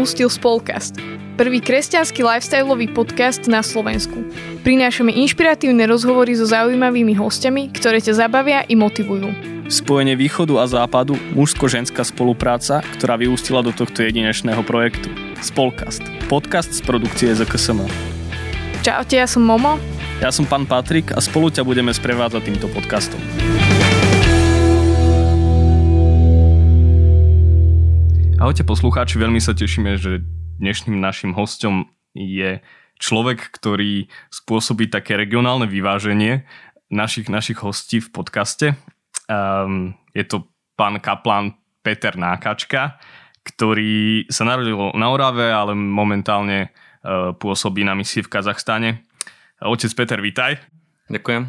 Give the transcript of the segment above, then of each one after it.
Práve si si pustil Spolcast, prvý kresťanský lifestyleový podcast na Slovensku. Prinášame inšpiratívne rozhovory so zaujímavými hostiami, ktoré ťa zabavia i motivujú. Spojenie východu a západu, mužsko-ženská spolupráca, ktorá vyústila do tohto jedinečného projektu. Spolcast. Podcast z produkcie ZKSM. Čaute, ja som Momo. Ja som pán Patrik a spolu ťa budeme sprevádzať týmto podcastom. Ahojte poslucháči, veľmi sa tešíme, že dnešným našim hostom je človek, ktorý spôsobí také regionálne vyváženie našich, našich hostí v podcaste. Um, je to pán kaplan Peter Nákačka, ktorý sa narodil na Orave, ale momentálne uh, pôsobí na misii v Kazachstane. Otec Peter, vitaj. Ďakujem.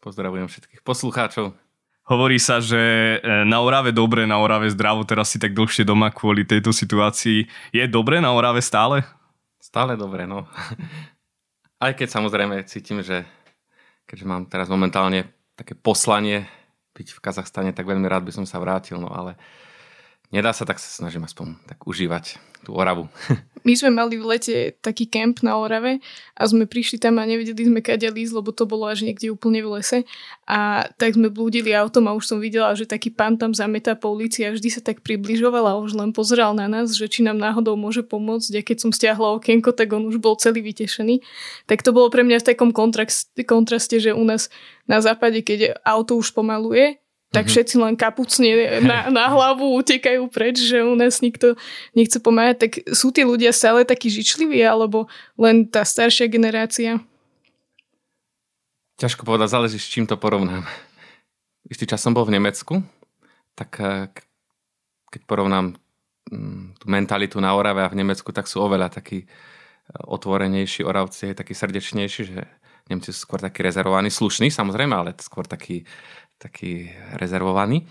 Pozdravujem všetkých poslucháčov. Hovorí sa, že e, na Orave dobre, na Orave zdravo, teraz si tak dlhšie doma kvôli tejto situácii. Je dobre na Orave stále? Stále dobre, no. Aj keď samozrejme cítim, že keďže mám teraz momentálne také poslanie byť v Kazachstane, tak veľmi rád by som sa vrátil, no ale nedá sa, tak sa snažím aspoň tak užívať tú Oravu. My sme mali v lete taký kemp na Orave a sme prišli tam a nevedeli sme kade lísť, lebo to bolo až niekde úplne v lese. A tak sme blúdili autom a už som videla, že taký pán tam zametá po ulici a vždy sa tak približoval a už len pozeral na nás, že či nám náhodou môže pomôcť. A keď som stiahla okienko, tak on už bol celý vytešený. Tak to bolo pre mňa v takom kontraste, že u nás na západe, keď auto už pomaluje, tak mm-hmm. všetci len kapucne na, na hlavu utekajú preč, že u nás nikto nechce pomáhať. Tak sú tí ľudia stále takí žičliví, alebo len tá staršia generácia? Ťažko povedať, záleží s čím to porovnám. Istý čas som bol v Nemecku, tak eh, keď porovnám mm, tú mentalitu na Orave a v Nemecku, tak sú oveľa takí eh, otvorenejší Oravci, takí srdečnejší, že Nemci sú skôr takí rezervovaní, slušní samozrejme, ale skôr takí taký rezervovaný.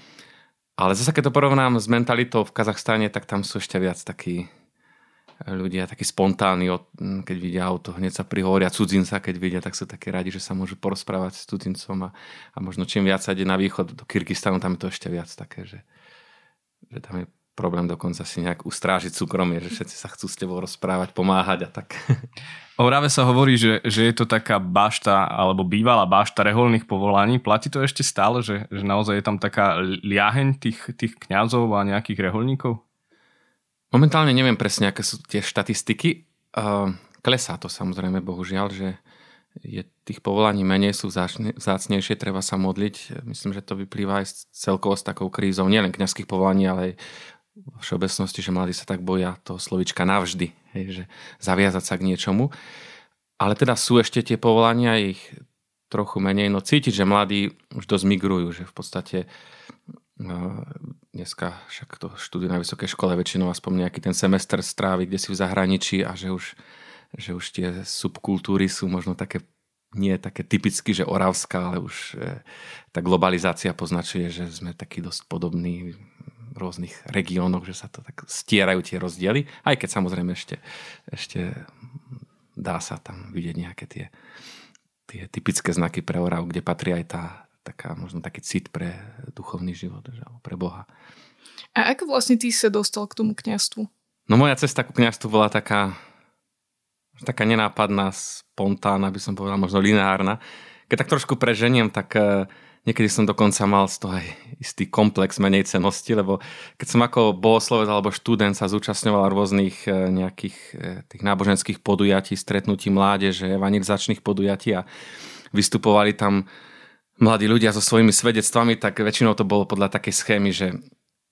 Ale zase, keď to porovnám s mentalitou v Kazachstane, tak tam sú ešte viac takí ľudia, takí spontánni, keď vidia auto, hneď sa prihovoria cudzinca, keď vidia, tak sú také radi, že sa môžu porozprávať s cudzincom a, a možno čím viac sa ide na východ do Kyrgyzstanu, tam je to ešte viac také, že, že tam je problém dokonca si nejak ustrážiť súkromie, že všetci sa chcú s tebou rozprávať, pomáhať a tak. O Rave sa hovorí, že, že je to taká bašta, alebo bývalá bašta reholných povolaní. Platí to ešte stále, že, že naozaj je tam taká liaheň tých, tých kňazov a nejakých reholníkov? Momentálne neviem presne, aké sú tie štatistiky. Klesá to samozrejme, bohužiaľ, že je tých povolaní menej, sú vzácnejšie, treba sa modliť. Myslím, že to vyplýva aj celkovo s takou krízou, nielen kňazských povolaní, ale aj vo všeobecnosti, že mladí sa tak boja toho slovička navždy, hej, že zaviazať sa k niečomu. Ale teda sú ešte tie povolania, ich trochu menej, no cítiť, že mladí už dosť migrujú, že v podstate no, dneska však to štúdiu na vysokej škole väčšinou aspoň nejaký ten semester strávi kde si v zahraničí a že už, že už tie subkultúry sú možno také nie také typicky, že oravská, ale už e, tá globalizácia poznačuje, že sme takí dosť podobní rôznych regiónoch, že sa to tak stierajú tie rozdiely, aj keď samozrejme ešte, ešte dá sa tam vidieť nejaké tie, tie typické znaky pre Orav, kde patrí aj tá taká, možno taký cit pre duchovný život, že, pre Boha. A ako vlastne ty sa dostal k tomu kňastvu? No moja cesta ku kňastvu bola taká taká nenápadná, spontánna, by som povedal, možno lineárna. Keď tak trošku preženiem, tak uh, Niekedy som dokonca mal z toho aj istý komplex menej cenosti, lebo keď som ako bohoslovec alebo študent sa zúčastňoval rôznych e, nejakých e, tých náboženských podujatí, stretnutí mládeže, evangelizačných podujatí a vystupovali tam mladí ľudia so svojimi svedectvami, tak väčšinou to bolo podľa takej schémy, že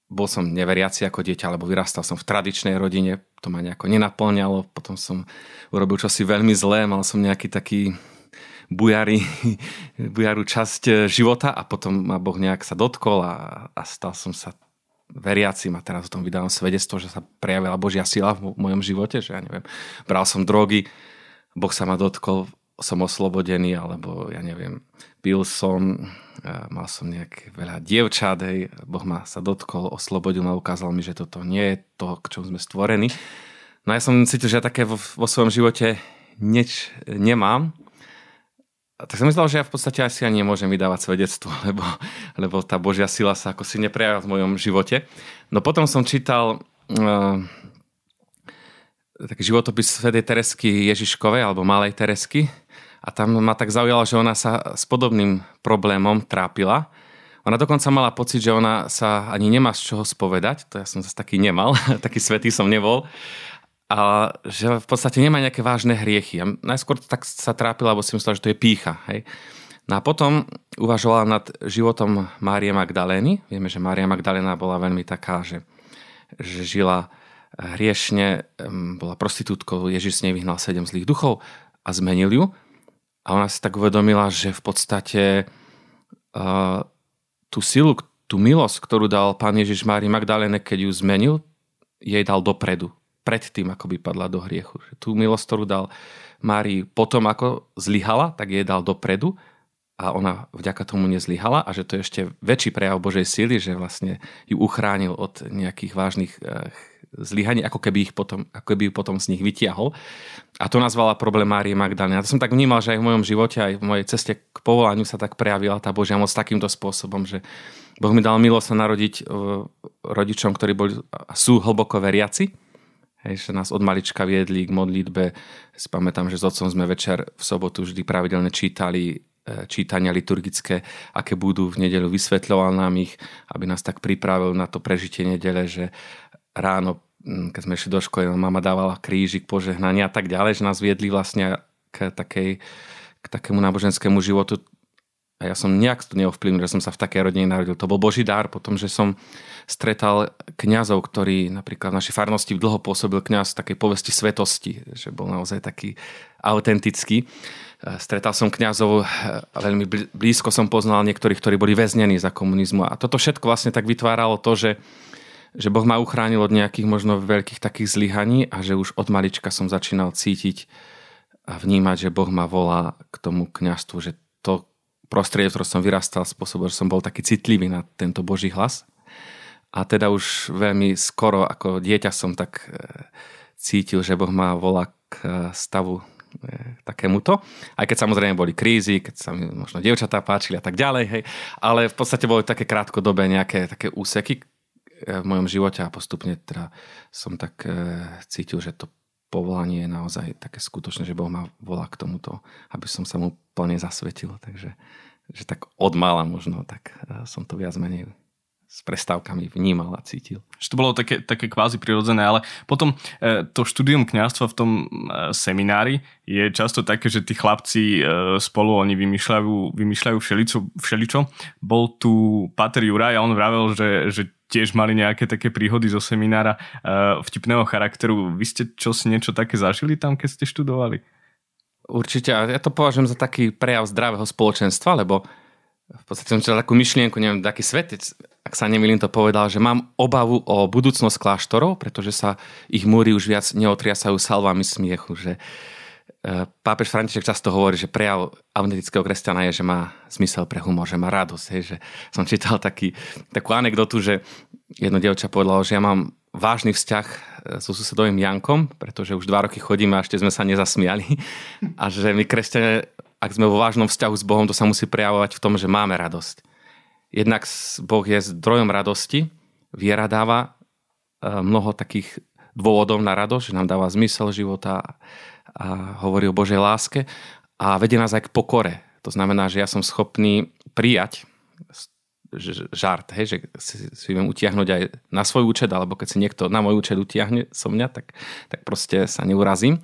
bol som neveriaci ako dieťa, alebo vyrastal som v tradičnej rodine, to ma nejako nenaplňalo, potom som urobil čosi veľmi zlé, mal som nejaký taký bujari, bujaru časť e, života a potom ma Boh nejak sa dotkol a, a stal som sa veriacim a teraz o tom vydávam svedectvo, že sa prejavila Božia sila v mojom živote, že ja neviem, bral som drogy, Boh sa ma dotkol som oslobodený, alebo ja neviem, pil som, mal som nejak veľa dievčat, hej, Boh ma sa dotkol, oslobodil ma, ukázal mi, že toto nie je to, k čomu sme stvorení. No ja som cítil, že ja také vo, vo svojom živote nič nemám. Tak som myslel, že ja v podstate asi ani nemôžem vydávať svedectvo, lebo, lebo tá Božia sila sa ako si neprejavila v mojom živote. No potom som čítal uh, taký životopis Svetej Teresky Ježiškovej alebo Malej Teresky a tam ma tak zaujalo, že ona sa s podobným problémom trápila. Ona dokonca mala pocit, že ona sa ani nemá z čoho spovedať, to ja som zase taký nemal, taký svetý som nebol, a že v podstate nemá nejaké vážne hriechy. A najskôr tak sa trápila, lebo si myslela, že to je pícha. Hej. No a potom uvažovala nad životom Márie Magdalény. Vieme, že Mária Magdalena bola veľmi taká, že, že žila hriešne, bola prostitútkou, Ježiš z nej vyhnal sedem zlých duchov a zmenil ju. A ona si tak uvedomila, že v podstate uh, tú silu, tú milosť, ktorú dal pán Ježiš Mári Magdalene, keď ju zmenil, jej dal dopredu, pred tým, ako by padla do hriechu. Tú milosť, ktorú dal Mári potom, ako zlyhala, tak jej dal dopredu a ona vďaka tomu nezlyhala a že to je ešte väčší prejav Božej síly, že vlastne ju uchránil od nejakých vážnych uh, zlyhaní, ako keby, ich potom, ako keby ju potom z nich vytiahol. A to nazvala problém Márie Magdalena. To som tak vnímal, že aj v mojom živote, aj v mojej ceste k povolaniu sa tak prejavila tá Božia moc takýmto spôsobom, že Boh mi dal milo sa narodiť rodičom, ktorí boli, sú hlboko veriaci, Hej, že nás od malička viedli k modlitbe. Si pamätám, že s otcom sme večer v sobotu vždy pravidelne čítali e, čítania liturgické, aké budú v nedeľu, vysvetľoval nám ich, aby nás tak pripravil na to prežitie nedele, že ráno, keď sme išli do školy, mama dávala krížik, požehnania a tak ďalej, že nás viedli vlastne k, takej, k takému náboženskému životu. A ja som nejak to neovplyvnil, že som sa v takej rodine narodil. To bol Boží dar, potom, že som stretal kňazov, ktorý napríklad v našej farnosti dlho pôsobil kňaz takej povesti svetosti, že bol naozaj taký autentický. Stretal som kňazov, veľmi blízko som poznal niektorých, ktorí boli väznení za komunizmu. A toto všetko vlastne tak vytváralo to, že že Boh ma uchránil od nejakých možno veľkých takých zlyhaní a že už od malička som začínal cítiť a vnímať, že Boh ma volá k tomu kňastvu, že to prostredie, v ktorom som vyrastal, spôsobil, že som bol taký citlivý na tento Boží hlas. A teda už veľmi skoro ako dieťa som tak e, cítil, že Boh ma volá k e, stavu e, takémuto. Aj keď samozrejme boli krízy, keď sa mi možno dievčatá páčili a tak ďalej, hej. Ale v podstate boli také krátkodobé nejaké také úseky, v mojom živote a postupne teda som tak cítil, že to povolanie je naozaj také skutočné, že Boh ma volá k tomuto, aby som sa mu plne zasvetil. Takže že tak od mala možno, tak som to viac menej s prestávkami vnímal a cítil. Že to bolo také, také kvázi prirodzené, ale potom e, to štúdium kňazstva v tom e, seminári je často také, že tí chlapci e, spolu oni vymýšľajú, vymýšľajú všeličo, všeličo. Bol tu Pater Juraj a on vravel, že, že tiež mali nejaké také príhody zo seminára uh, vtipného charakteru. Vy ste čo si niečo také zažili tam, keď ste študovali? Určite, ja to považujem za taký prejav zdravého spoločenstva, lebo v podstate som čítal takú myšlienku, neviem, taký svetec, ak sa nemýlim, to povedal, že mám obavu o budúcnosť kláštorov, pretože sa ich múry už viac neotriasajú salvami smiechu, že E, pápež František často hovorí, že prejav autentického kresťana je, že má zmysel pre humor, že má radosť. Hej, že som čítal taký, takú anekdotu, že jedno dievča povedalo, že ja mám vážny vzťah e, so susedovým Jankom, pretože už dva roky chodíme a ešte sme sa nezasmiali. A že my kresťania, ak sme vo vážnom vzťahu s Bohom, to sa musí prejavovať v tom, že máme radosť. Jednak Boh je zdrojom radosti, viera dáva e, mnoho takých dôvodov na radosť, že nám dáva zmysel života, a hovorí o Božej láske a vedie nás aj k pokore. To znamená, že ja som schopný prijať žart, hej, že si, si viem utiahnuť aj na svoj účet, alebo keď si niekto na môj účet utiahne so mňa, tak, tak proste sa neurazím.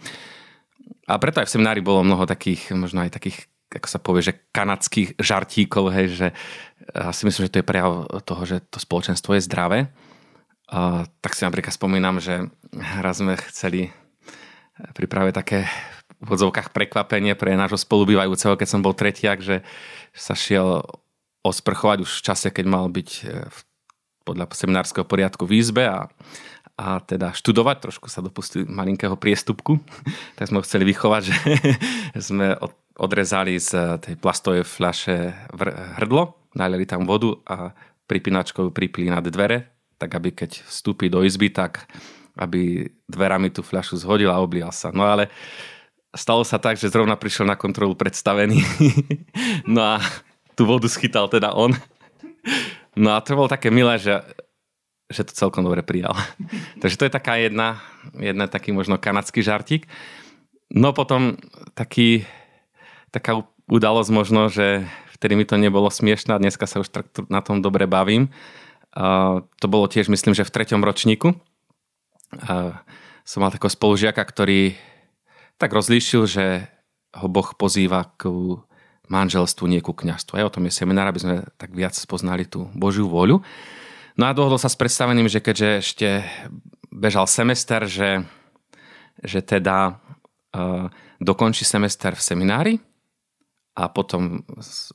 A preto aj v seminári bolo mnoho takých, možno aj takých, ako sa povie, že kanadských žartíkov, hej, že si myslím, že to je prejav toho, že to spoločenstvo je zdravé. A, tak si napríklad spomínam, že raz sme chceli pripraviť také v odzovkách prekvapenie pre nášho spolubývajúceho, keď som bol tretiak, že sa šiel osprchovať už v čase, keď mal byť e, podľa seminárskeho poriadku v izbe a, a teda študovať, trošku sa dopustili malinkého priestupku, tak sme ho chceli vychovať, že sme od, odrezali z tej plastovej fľaše hrdlo, naliali tam vodu a pripínačkou pripili na dvere, tak aby keď vstúpi do izby, tak aby dverami tú fľašu zhodil a oblial sa. No ale stalo sa tak, že zrovna prišiel na kontrolu predstavený. no a tú vodu schytal teda on. No a to bolo také milé, že, že to celkom dobre prijal. Takže to je taká jedna, jedna taký možno kanadský žartík. No potom taký, taká udalosť možno, že vtedy mi to nebolo smiešné a dneska sa už na tom dobre bavím. To bolo tiež, myslím, že v treťom ročníku. Som mal takého spolužiaka, ktorý tak rozlíšil, že ho Boh pozýva k manželstvu, nie ku kňastvu. Aj o tom je seminár, aby sme tak viac spoznali tú Božiu voľu. No a dohodol sa s predstaveným, že keďže ešte bežal semester, že, že teda uh, dokončí semester v seminári a potom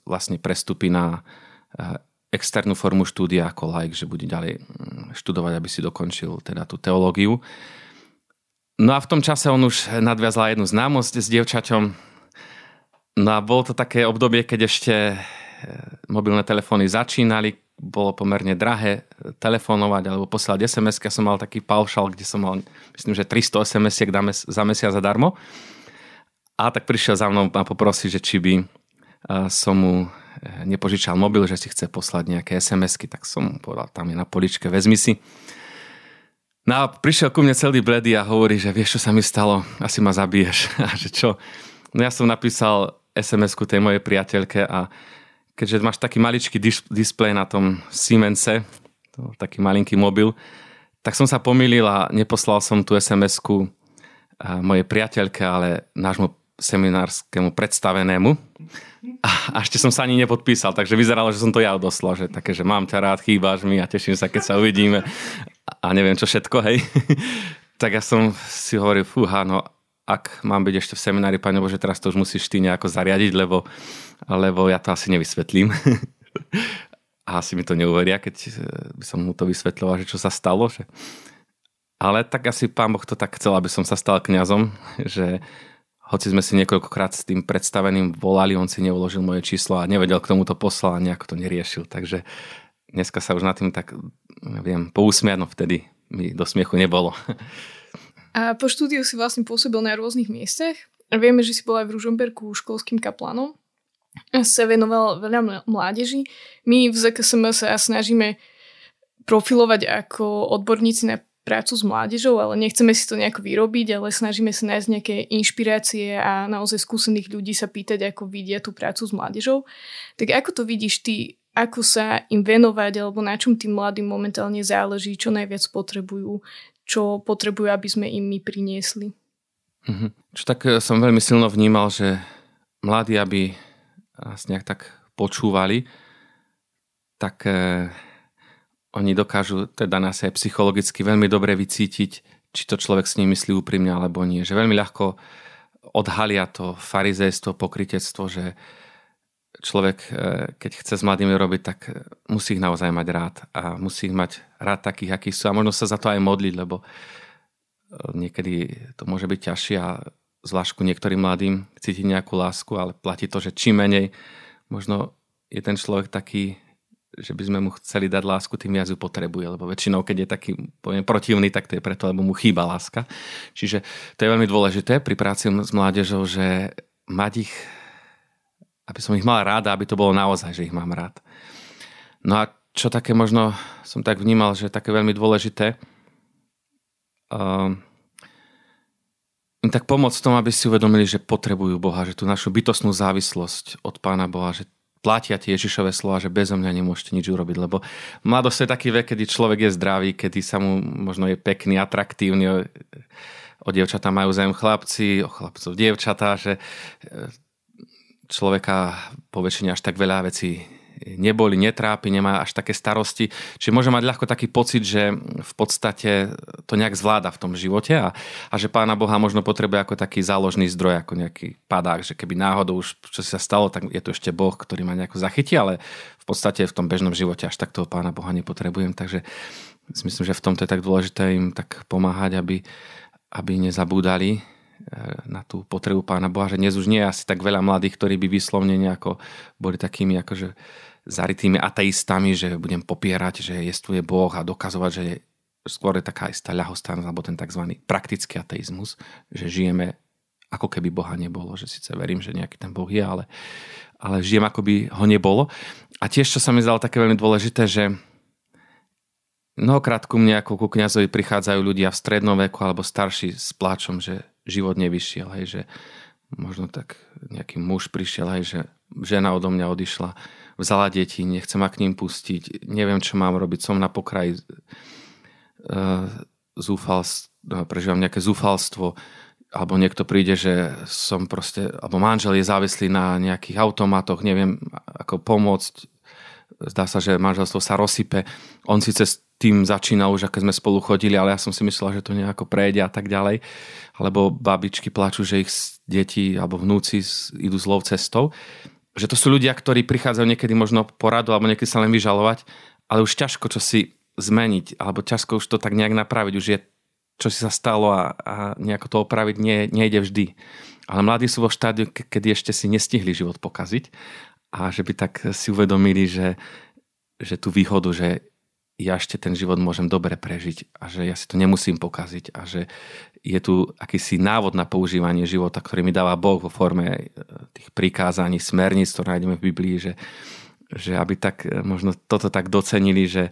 vlastne prestúpi na uh, externú formu štúdia ako like, že bude ďalej mm, študovať, aby si dokončil teda tú teológiu. No a v tom čase on už nadviazal jednu známosť s dievčaťom, No a bolo to také obdobie, keď ešte e, mobilné telefóny začínali, bolo pomerne drahé telefonovať alebo posielať sms Ja som mal taký paušal, kde som mal, myslím, že 300 sms za mesiac zadarmo. A tak prišiel za mnou a poprosil, že či by e, som mu e, nepožičal mobil, že si chce poslať nejaké sms tak som mu povedal, tam je na poličke, vezmi si. No a prišiel ku mne celý bledy a hovorí, že vieš, čo sa mi stalo, asi ma zabiješ. A že čo? No ja som napísal, SMS-ku tej mojej priateľke a keďže máš taký maličký dis- displej na tom Siemense, to, taký malinký mobil, tak som sa pomýlil a neposlal som tú SMS-ku mojej priateľke, ale nášmu seminárskému predstavenému. A, ešte som sa ani nepodpísal, takže vyzeralo, že som to ja odoslal, že také, že mám ťa rád, chýbaš mi a teším sa, keď sa uvidíme a neviem čo všetko, hej. tak ja som si hovoril, fúha, no ak mám byť ešte v seminári, Pane Bože, teraz to už musíš ty nejako zariadiť, lebo, lebo ja to asi nevysvetlím. a asi mi to neuveria, keď eh, by som mu to vysvetľoval, že čo sa stalo. Že... Ale tak asi pán Boh to tak chcel, aby som sa stal kňazom, že hoci sme si niekoľkokrát s tým predstaveným volali, on si neuložil moje číslo a nevedel k tomuto posla a nejako to neriešil. Takže dneska sa už nad tým tak viem pousmiať, no vtedy mi do smiechu nebolo. A po štúdiu si vlastne pôsobil na rôznych miestach. Vieme, že si bol aj v Ružomberku školským kaplanom. Sa venoval veľa mládeži. My v ZKSM sa snažíme profilovať ako odborníci na prácu s mládežou, ale nechceme si to nejako vyrobiť, ale snažíme sa nájsť nejaké inšpirácie a naozaj skúsených ľudí sa pýtať, ako vidia tú prácu s mládežou. Tak ako to vidíš ty, ako sa im venovať, alebo na čom tým mladým momentálne záleží, čo najviac potrebujú, čo potrebujú, aby sme im my priniesli. Mhm. Čo tak e, som veľmi silno vnímal, že mladí, aby nás nejak tak počúvali, tak eh, oni dokážu teda nás aj psychologicky veľmi dobre vycítiť, či to človek s ním myslí úprimne alebo nie. Že veľmi ľahko odhalia to farizejstvo, pokritectvo, že človek, eh, keď chce s mladými robiť, tak musí ich naozaj mať rád a musí ich mať rád takých, akí sú a možno sa za to aj modliť, lebo eh, niekedy to môže byť ťažšie a zvlášť ku niektorým mladým cítiť nejakú lásku, ale platí to, že čím menej možno je ten človek taký, že by sme mu chceli dať lásku, tým viac ju potrebuje, lebo väčšinou, keď je taký poviem, protivný, tak to je preto, lebo mu chýba láska. Čiže to je veľmi dôležité pri práci s mládežou, že mať ich aby som ich mal rád a aby to bolo naozaj, že ich mám rád. No a čo také možno som tak vnímal, že také veľmi dôležité, im tak pomôcť v tom, aby si uvedomili, že potrebujú Boha, že tú našu bytostnú závislosť od Pána Boha, že platia tie Ježišové slova, že bezo mňa nemôžete nič urobiť, lebo mladosť je taký vek, kedy človek je zdravý, kedy sa mu možno je pekný, atraktívny, o, o dievčatá majú zájem chlapci, o chlapcov dievčatá, že človeka po väčšine až tak veľa vecí neboli, netrápi, nemá až také starosti. Čiže môže mať ľahko taký pocit, že v podstate to nejak zvláda v tom živote a, a že pána Boha možno potrebuje ako taký záložný zdroj, ako nejaký padák, že keby náhodou už čo sa stalo, tak je to ešte Boh, ktorý ma nejako zachytí, ale v podstate v tom bežnom živote až tak toho pána Boha nepotrebujem. Takže myslím, že v tomto je tak dôležité im tak pomáhať, aby, aby nezabúdali na tú potrebu Pána Boha, že dnes už nie je asi tak veľa mladých, ktorí by vyslovne nejako boli takými akože zarytými ateistami, že budem popierať, že jestuje Boh a dokazovať, že skôr je taká istá ľahostan, alebo ten tzv. praktický ateizmus, že žijeme ako keby Boha nebolo, že síce verím, že nejaký ten Boh je, ale, ale žijem ako by ho nebolo. A tiež, čo sa mi zdalo také veľmi dôležité, že mnohokrát ku mne ako ku kniazovi prichádzajú ľudia v strednom veku alebo starší s pláčom, že život nevyšiel, hej, že možno tak nejaký muž prišiel, hej, že žena odo mňa odišla, vzala deti, nechcem ma k ním pustiť, neviem, čo mám robiť, som na pokraji uh, zúfalstva, no, prežívam nejaké zúfalstvo, alebo niekto príde, že som proste, alebo manžel je závislý na nejakých automatoch, neviem ako pomôcť, zdá sa, že manželstvo sa rozsype. On síce tým začína už, keď sme spolu chodili, ale ja som si myslela, že to nejako prejde a tak ďalej. Alebo babičky plačú, že ich deti alebo vnúci idú zlou cestou. Že to sú ľudia, ktorí prichádzajú niekedy možno poradu alebo niekedy sa len vyžalovať, ale už ťažko čo si zmeniť, alebo ťažko už to tak nejak napraviť. Už je čo si sa stalo a, a nejako to opraviť nie, nejde vždy. Ale mladí sú vo štádiu, kedy ešte si nestihli život pokaziť a že by tak si uvedomili, že, že tú výhodu, že ja ešte ten život môžem dobre prežiť a že ja si to nemusím pokaziť a že je tu akýsi návod na používanie života, ktorý mi dáva Boh vo forme e, tých prikázaní, smerníc, ktoré nájdeme v Biblii, že, že aby tak e, možno toto tak docenili, že,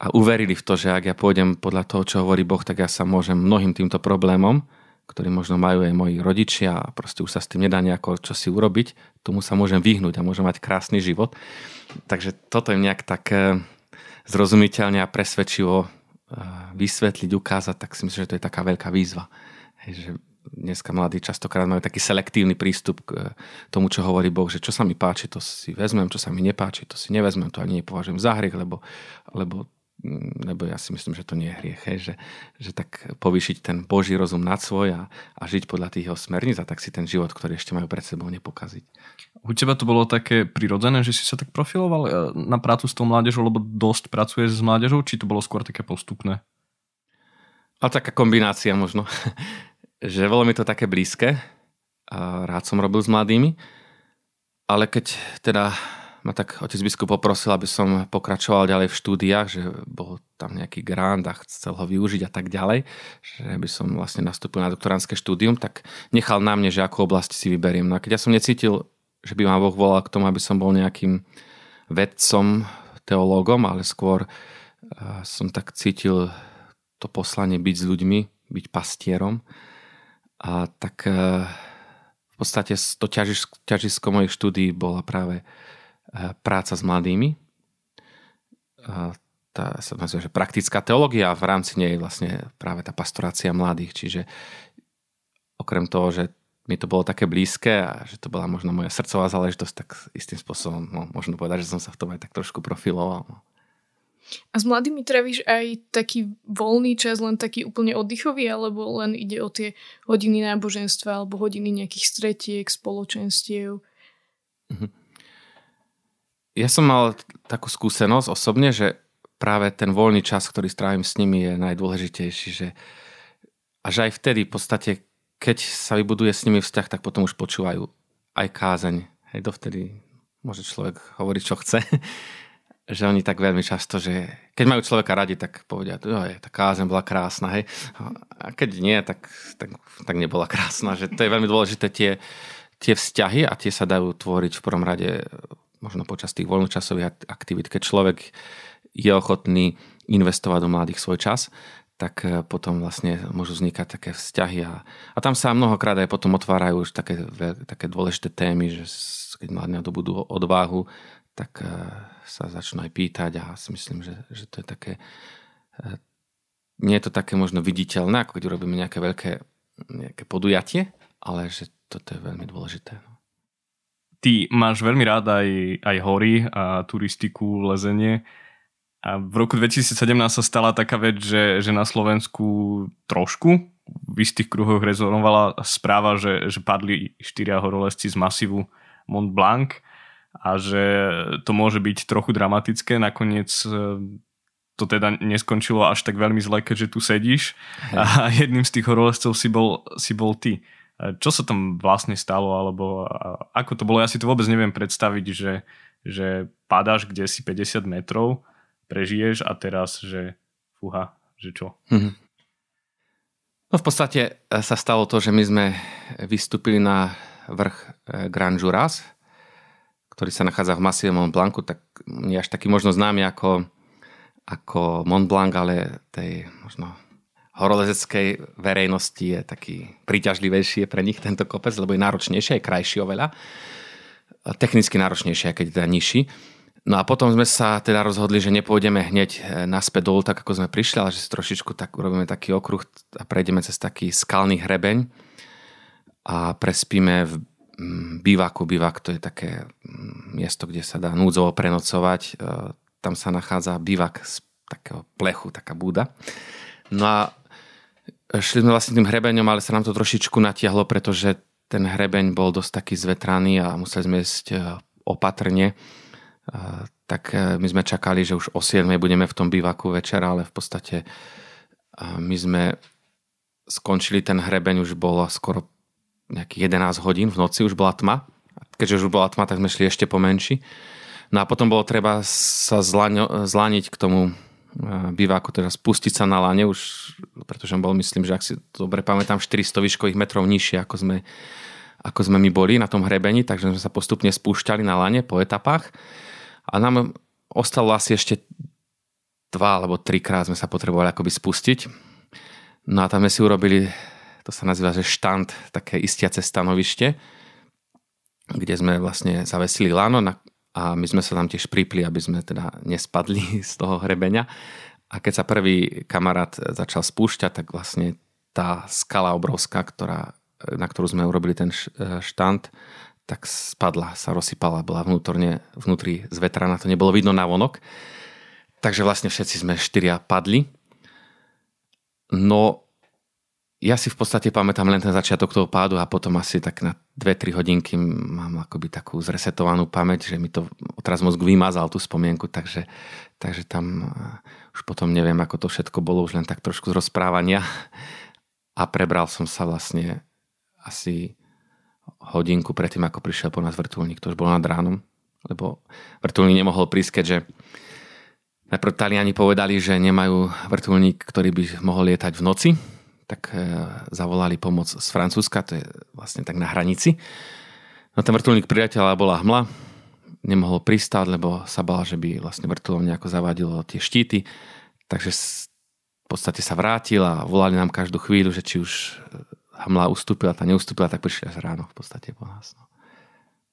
a uverili v to, že ak ja pôjdem podľa toho, čo hovorí Boh, tak ja sa môžem mnohým týmto problémom, ktorí možno majú aj moji rodičia a proste už sa s tým nedá nejako čo si urobiť, tomu sa môžem vyhnúť a môžem mať krásny život. Takže toto je nejak tak eh, zrozumiteľne a presvedčivo eh, vysvetliť, ukázať, tak si myslím, že to je taká veľká výzva. Hej, že dneska mladí častokrát majú taký selektívny prístup k eh, tomu, čo hovorí Boh, že čo sa mi páči, to si vezmem, čo sa mi nepáči, to si nevezmem, to ani nepovažujem za hriech, lebo, lebo lebo ja si myslím, že to nie je hriech, hej, že, že tak povýšiť ten Boží rozum nad svoj a, a žiť podľa tých jeho smerníc a tak si ten život, ktorý ešte majú pred sebou, nepokaziť. U teba to bolo také prirodzené, že si sa tak profiloval e, na prácu s tou mládežou, lebo dosť pracuješ s mládežou, či to bolo skôr také postupné? A taká kombinácia možno, že bolo mi to také blízke a rád som robil s mladými, ale keď teda ma tak otec biskup poprosil, aby som pokračoval ďalej v štúdiách, že bol tam nejaký grant a chcel ho využiť a tak ďalej, že by som vlastne nastúpil na doktoránske štúdium, tak nechal na mne, že akú oblasť si vyberiem. No a keď ja som necítil, že by ma Boh volal k tomu, aby som bol nejakým vedcom, teológom, ale skôr som tak cítil to poslanie byť s ľuďmi, byť pastierom. A tak v podstate to ťažisko mojich štúdií bola práve Eh, práca s mladými. Tá sa nazýva, že praktická teológia a v rámci nej vlastne práve tá pastorácia mladých. Čiže okrem toho, že mi to bolo také blízke a že to bola možno moja srdcová záležitosť, tak istým spôsobom no, možno povedať, že som sa v tom aj tak trošku profiloval. No. A s mladými travíš aj taký voľný čas, len taký úplne oddychový, alebo len ide o tie hodiny náboženstva alebo hodiny nejakých stretiek, spoločenstiev? Mm-hmm ja som mal takú skúsenosť osobne, že práve ten voľný čas, ktorý strávim s nimi je najdôležitejší, že až aj vtedy v podstate, keď sa vybuduje s nimi vzťah, tak potom už počúvajú aj kázeň. Hej, dovtedy môže človek hovoriť, čo chce. že oni tak veľmi často, že keď majú človeka radi, tak povedia, že tá kázeň bola krásna. Hej. A keď nie, tak, tak, tak nebola krásna. Že to je veľmi dôležité tie, tie vzťahy a tie sa dajú tvoriť v prvom rade možno počas tých voľnočasových aktivít, keď človek je ochotný investovať do mladých svoj čas, tak e, potom vlastne môžu vznikať také vzťahy a, a tam sa mnohokrát aj potom otvárajú už také, také dôležité témy, že keď mladí na to budú odvahu, tak e, sa začnú aj pýtať a si myslím, že, že to je také e, nie je to také možno viditeľné, ako keď urobíme nejaké veľké nejaké podujatie, ale že toto je veľmi dôležité. Ty máš veľmi rád aj, aj hory a turistiku, lezenie. A v roku 2017 sa stala taká vec, že, že na Slovensku trošku v istých kruhoch rezonovala správa, že, že padli štyria horolezci z masivu Mont Blanc a že to môže byť trochu dramatické. Nakoniec e, to teda neskončilo až tak veľmi zle, keďže tu sedíš a jedným z tých horolezcov si bol, si bol ty. Čo sa tam vlastne stalo, alebo ako to bolo. Ja si to vôbec neviem predstaviť, že, že padáš kde si 50 metrov, prežiješ a teraz, že fúha, že čo? Mm-hmm. No v podstate e, sa stalo to, že my sme vystúpili na vrch e, Grand Juras, ktorý sa nachádza v masíve Mont Blancu, tak nie až taký možno známy ako, ako Mont Blanc, ale tej možno horolezeckej verejnosti je taký príťažlivejší pre nich tento kopec, lebo je náročnejší, aj krajší oveľa. Technicky náročnejší, keď teda nižší. No a potom sme sa teda rozhodli, že nepôjdeme hneď e, naspäť dolu, tak ako sme prišli, ale že si trošičku tak urobíme taký okruh a prejdeme cez taký skalný hrebeň a prespíme v mm, bývaku. Bývak to je také mm, miesto, kde sa dá núdzovo prenocovať. E, tam sa nachádza bývak z takého plechu, taká búda. No a šli sme vlastne tým hrebeňom, ale sa nám to trošičku natiahlo, pretože ten hrebeň bol dosť taký zvetraný a museli sme ísť e, opatrne. Tak e, my sme čakali, že už o 7 budeme v tom bývaku večer, ale v podstate my sme skončili ten hrebeň, už bolo skoro nejakých 11 hodín v noci, už bola tma. Keďže už bola tma, tak sme šli ešte pomenší. No a potom bolo treba sa zlaniť k tomu bývaku, teda spustiť sa na lane už, pretože bol, myslím, že ak si dobre pamätám, 400 výškových metrov nižšie, ako sme, ako sme my boli na tom hrebení, takže sme sa postupne spúšťali na lane po etapách a nám ostalo asi ešte dva alebo trikrát sme sa potrebovali akoby spustiť. No a tam sme si urobili, to sa nazýva, že štant, také istiace stanovište, kde sme vlastne zavesili lano, na, a my sme sa tam tiež pripli, aby sme teda nespadli z toho hrebenia. A keď sa prvý kamarát začal spúšťať, tak vlastne tá skala obrovská, ktorá, na ktorú sme urobili ten štant, tak spadla, sa rozsypala, bola vnútorne, vnútri zvetraná, to nebolo vidno na vonok. Takže vlastne všetci sme štyria padli. No ja si v podstate pamätám len ten začiatok toho pádu a potom asi tak na 2-3 hodinky mám akoby takú zresetovanú pamäť, že mi to odraz mozg vymazal tú spomienku, takže, takže tam už potom neviem, ako to všetko bolo, už len tak trošku z rozprávania a prebral som sa vlastne asi hodinku predtým, ako prišiel po nás vrtulník, to už bolo nad ránom, lebo vrtulník nemohol prísť, keďže najprv Taliani povedali, že nemajú vrtulník, ktorý by mohol lietať v noci, tak e, zavolali pomoc z Francúzska, to je vlastne tak na hranici. No ten vrtulník priateľa bola hmla, nemohol pristáť, lebo sa bal, že by vlastne vrtulom nejako zavadilo tie štíty, takže v podstate sa vrátil a volali nám každú chvíľu, že či už e, hmla ustúpila, tá neustúpila, tak prišli až ráno v podstate po nás. No.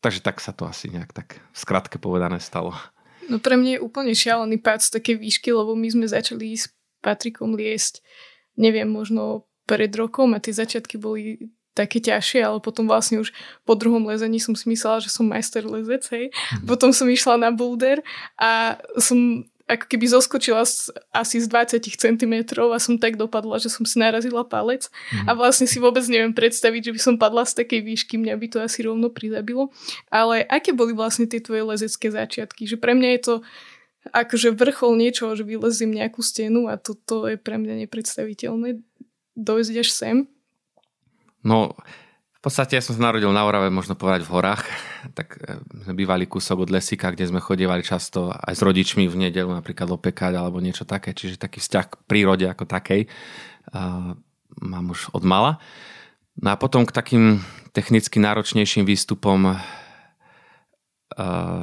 Takže tak sa to asi nejak tak v skratke povedané stalo. No pre mňa je úplne šialený pád z také výšky, lebo my sme začali s Patrikom liesť neviem, možno pred rokom a tie začiatky boli také ťažšie, ale potom vlastne už po druhom lezení som si myslela, že som majster lezec, hej. Mm. Potom som išla na boulder a som ako keby zoskočila z, asi z 20 cm a som tak dopadla, že som si narazila palec mm. a vlastne si vôbec neviem predstaviť, že by som padla z takej výšky, mňa by to asi rovno prizabilo. Ale aké boli vlastne tie tvoje lezecké začiatky? Že pre mňa je to akože vrchol niečoho, že vylezím nejakú stenu a toto je pre mňa nepredstaviteľné dojsť až sem. No, v podstate ja som sa narodil na Orave, možno povedať v horách, tak e, sme bývali kúsok od lesika, kde sme chodievali často aj s rodičmi v nedelu napríklad opekať alebo niečo také, čiže taký vzťah k prírode ako takej uh, mám už od mala. No a potom k takým technicky náročnejším výstupom uh,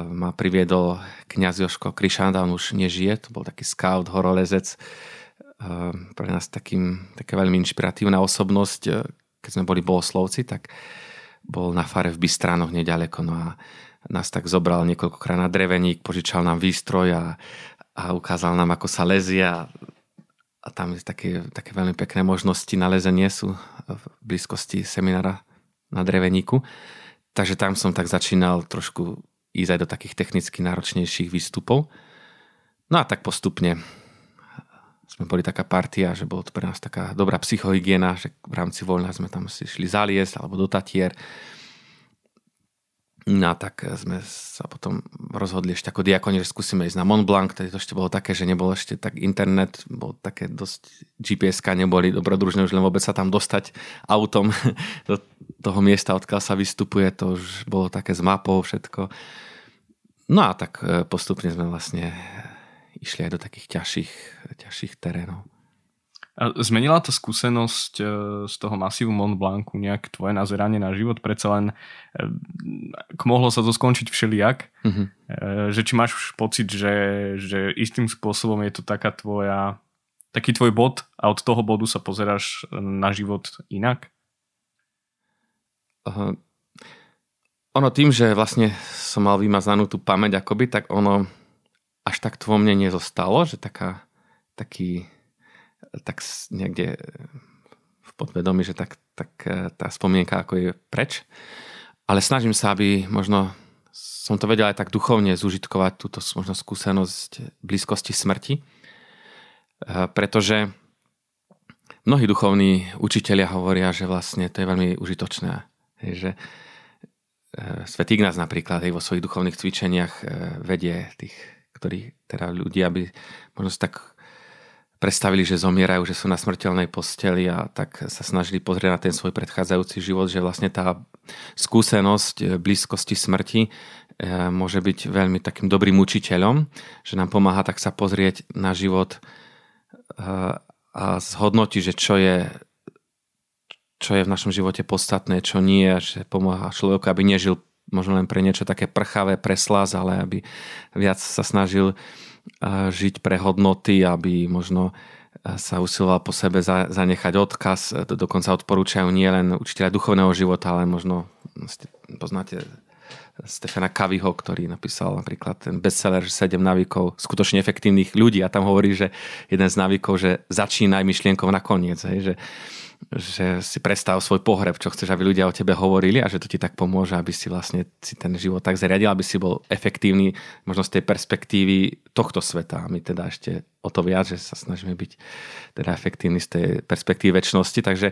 ma priviedol kniaz Joško Krišanda, on už nežije, to bol taký scout, horolezec, uh, pre nás takým, taká veľmi inšpiratívna osobnosť. Keď sme boli bohoslovci, tak bol na fare v Bystránoch nedaleko, no a nás tak zobral niekoľkokrát na dreveník, požičal nám výstroj a, a ukázal nám, ako sa lezie a, a tam je také, také veľmi pekné možnosti na lezenie sú v blízkosti seminára na dreveníku. Takže tam som tak začínal trošku ísť aj do takých technicky náročnejších výstupov. No a tak postupne sme boli taká partia, že bolo to pre nás taká dobrá psychohygiena, že v rámci voľna sme tam si šli zaliesť alebo do Tatier. No a tak sme sa potom rozhodli ešte ako diakoni, že skúsime ísť na Mont Blanc, tedy to ešte bolo také, že nebol ešte tak internet, bol také dosť gps neboli dobrodružné už len vôbec sa tam dostať autom do toho miesta, odkiaľ sa vystupuje, to už bolo také s mapou všetko. No a tak e, postupne sme vlastne išli aj do takých ťažších, ťažších terénov. A zmenila tá skúsenosť e, z toho masívu Mont Blancu nejak tvoje nazeranie na život? Predsa len e, mohlo sa to skončiť všelijak. Mm-hmm. Že či máš už pocit, že, že istým spôsobom je to taká tvoja, taký tvoj bod a od toho bodu sa pozeráš na život inak? Uh, ono tým, že vlastne som mal vymazanú tú pamäť akoby, tak ono až tak vo mne nezostalo, že taká, taký tak niekde v podvedomí, že tak, tak e, tá spomienka ako je preč. Ale snažím sa, aby možno som to vedel aj tak duchovne zužitkovať túto možno skúsenosť blízkosti smrti. E, pretože mnohí duchovní učitelia hovoria, že vlastne to je veľmi užitočné. Hej, že e, Svetý Ignác napríklad hej, vo svojich duchovných cvičeniach vedie tých, ktorí teda ľudia, aby možno tak predstavili, že zomierajú, že sú na smrteľnej posteli a tak sa snažili pozrieť na ten svoj predchádzajúci život, že vlastne tá skúsenosť eh, blízkosti smrti eh, môže byť veľmi takým dobrým učiteľom, že nám pomáha tak sa pozrieť na život eh, a zhodnotiť, že čo je čo je v našom živote podstatné, čo nie, že pomáha človeku, aby nežil možno len pre niečo také prchavé, preslaz, ale aby viac sa snažil uh, žiť pre hodnoty, aby možno sa usiloval po sebe zanechať odkaz. Dokonca odporúčajú nie len učiteľa duchovného života, ale možno poznáte Stefana Kaviho, ktorý napísal napríklad ten bestseller 7 návykov skutočne efektívnych ľudí a tam hovorí, že jeden z návykov, že začínaj myšlienkou nakoniec. Hej, že, že si predstav svoj pohreb, čo chceš, aby ľudia o tebe hovorili a že to ti tak pomôže, aby si vlastne si ten život tak zariadil, aby si bol efektívny možno z tej perspektívy tohto sveta. A my teda ešte o to viac, že sa snažíme byť teda efektívni z tej perspektívy väčšnosti. Takže